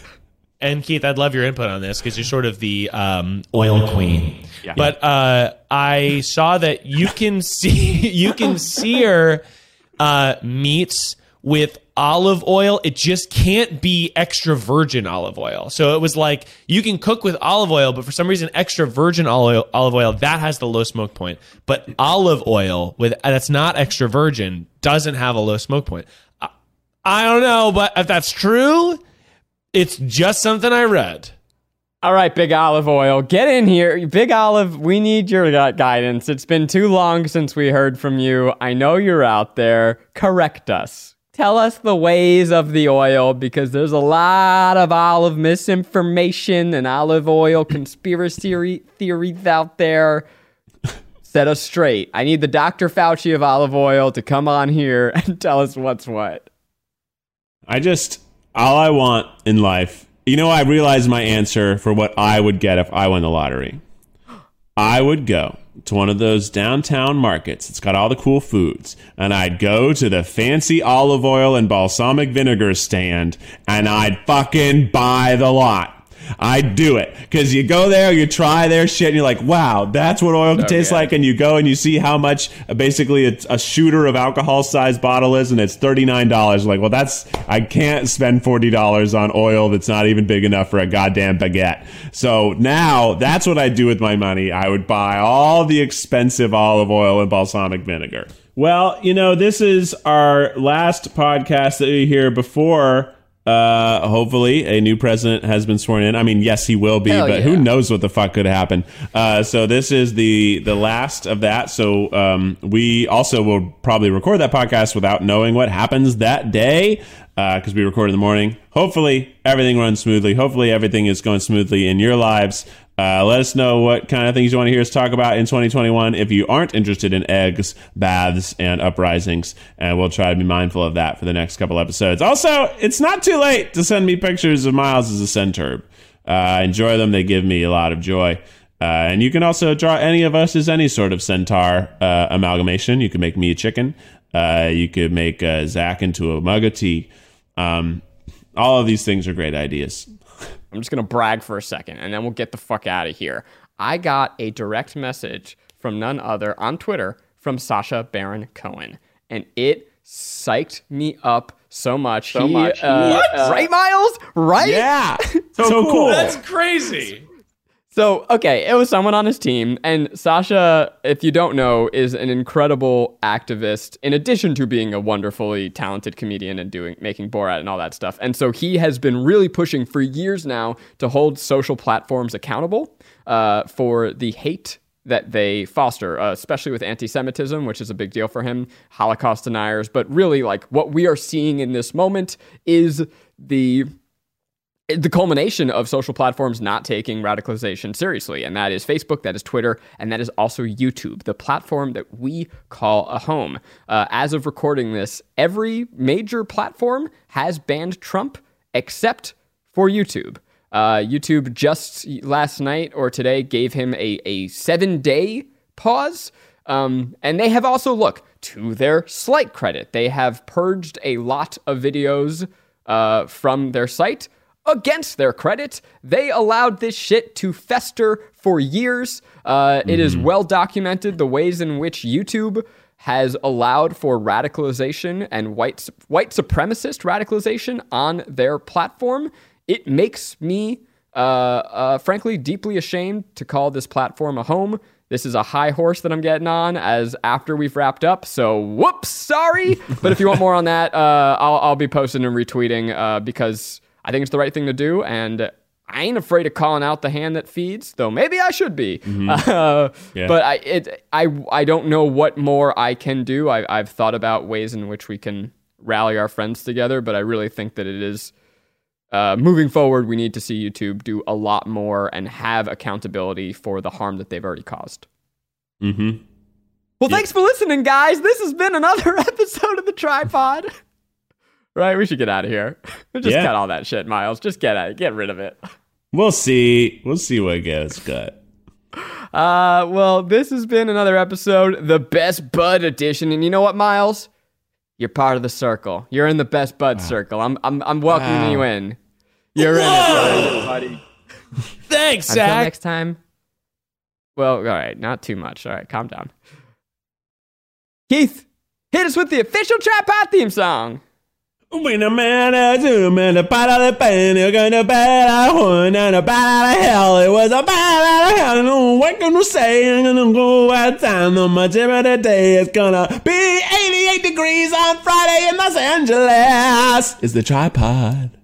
[SPEAKER 2] And Keith, I'd love your input on this because you're sort of the um, oil queen. But uh, I saw that you can see [LAUGHS] you can sear uh, meats with olive oil. It just can't be extra virgin olive oil. So it was like you can cook with olive oil, but for some reason, extra virgin olive olive oil that has the low smoke point. But olive oil with that's not extra virgin doesn't have a low smoke point. I, I don't know, but if that's true, it's just something I read.
[SPEAKER 4] All right, Big Olive Oil, get in here. Big Olive, we need your guidance. It's been too long since we heard from you. I know you're out there. Correct us. Tell us the ways of the oil because there's a lot of olive misinformation and olive oil conspiracy theories out there. Set us straight. I need the Dr. Fauci of olive oil to come on here and tell us what's what.
[SPEAKER 3] I just all I want in life. You know, I realize my answer for what I would get if I won the lottery. I would go to one of those downtown markets. It's got all the cool foods. And I'd go to the fancy olive oil and balsamic vinegar stand and I'd fucking buy the lot. I'd do it because you go there, you try their shit, and you're like, "Wow, that's what oil can taste like." And you go and you see how much, uh, basically, it's a shooter of alcohol size bottle is, and it's thirty nine dollars. Like, well, that's I can't spend forty dollars on oil that's not even big enough for a goddamn baguette. So now that's what I do with my money. I would buy all the expensive olive oil and balsamic vinegar. Well, you know, this is our last podcast that you hear before Uh, hopefully, a new president has been sworn in. I mean, yes, he will be,
[SPEAKER 4] Hell
[SPEAKER 3] but
[SPEAKER 4] yeah.
[SPEAKER 3] who knows what the fuck could happen? Uh, so this is the the last of that. So um, we also will probably record that podcast without knowing what happens that day because we record in the morning. Hopefully, everything runs smoothly. Hopefully, everything is going smoothly in your lives. Uh, let us know what kind of things you want to hear us talk about in 2021 if you aren't interested in eggs, baths, and uprisings. And we'll try to be mindful of that for the next couple episodes. Also, it's not too late to send me pictures of Miles as a centaur. Uh, I enjoy them, they give me a lot of joy. Uh, and you can also draw any of us as any sort of centaur uh, amalgamation. You can make me a chicken. Uh, you could make uh, Zach into a mug of tea. Um, all of these things are great ideas.
[SPEAKER 4] I'm just gonna brag for a second, and then we'll get the fuck out of here. I got a direct message from none other on Twitter from Sacha Baron Cohen, and it psyched me up so much.
[SPEAKER 9] So
[SPEAKER 4] He,
[SPEAKER 9] much.
[SPEAKER 4] uh,
[SPEAKER 9] What?
[SPEAKER 4] uh, right, Miles? Right?
[SPEAKER 3] Yeah. [LAUGHS]
[SPEAKER 2] So,
[SPEAKER 3] So cool.
[SPEAKER 2] That's crazy.
[SPEAKER 4] So, okay, it was someone on his team. And Sacha, if you don't know, is an incredible activist in addition to being a wonderfully talented comedian and doing making Borat and all that stuff. And so he has been really pushing for years now to hold social platforms accountable uh, for the hate that they foster, uh, especially with anti Semitism, which is a big deal for him, Holocaust deniers. But really, like what we are seeing in this moment is the the culmination of social platforms not taking radicalization seriously. And that is Facebook, that is Twitter, and that is also YouTube, the platform that we call a home. Uh, as of recording this, every major platform has banned Trump except for YouTube. Uh, YouTube just last night or today gave him a, a seven day pause. Um, and they have also, look, to their slight credit, they have purged a lot of videos uh, from their site. Against their credit, they allowed this shit to fester for years. Uh, it is well documented the ways in which YouTube has allowed for radicalization and white white supremacist radicalization on their platform. It makes me, uh, uh, frankly, deeply ashamed to call this platform a home. This is a high horse that I'm getting on as after we've wrapped up. So, whoops, sorry. [LAUGHS] but if you want more on that, uh, I'll, I'll be posting and retweeting uh, because I think it's the right thing to do. And I ain't afraid of calling out the hand that feeds, though maybe I should be. [LAUGHS] Uh,
[SPEAKER 3] Yeah.
[SPEAKER 4] But I, it, I, I don't know what more I can do. I, I've thought about ways in which we can rally our friends together, but I really think that it is uh, moving forward, we need to see YouTube do a lot more and have accountability for the harm that they've already caused.
[SPEAKER 3] Mm-hmm.
[SPEAKER 4] Well, thanks for listening, guys. This has been another [LAUGHS] episode of the TryPod. Right, we should get out of here. [LAUGHS] Just
[SPEAKER 3] Yeah.
[SPEAKER 4] cut all that shit, Miles. Just get out, get rid of it. [LAUGHS]
[SPEAKER 3] We'll see. We'll see what gets cut.
[SPEAKER 4] Uh, well, this has been another episode, the Best Bud edition, and you know what, Miles? You're part of the circle. You're in the Best Bud circle. I'm, I'm, I'm welcoming
[SPEAKER 3] Wow.
[SPEAKER 4] you in. You're in it, buddy. [LAUGHS]
[SPEAKER 2] Thanks,
[SPEAKER 4] Until
[SPEAKER 2] Zach.
[SPEAKER 4] next time. Well, all right, not too much. All right, calm down. Keith, hit us with the official TryPod theme song.
[SPEAKER 3] When a man a zoom and a bite out of pain, you're gonna bite out horn and a bite out of hell. It was a bite out of hell. And what you say? I'm gonna go outside. No much of the day. It's gonna be 88 degrees on Friday in Los Angeles. Is the TryPod.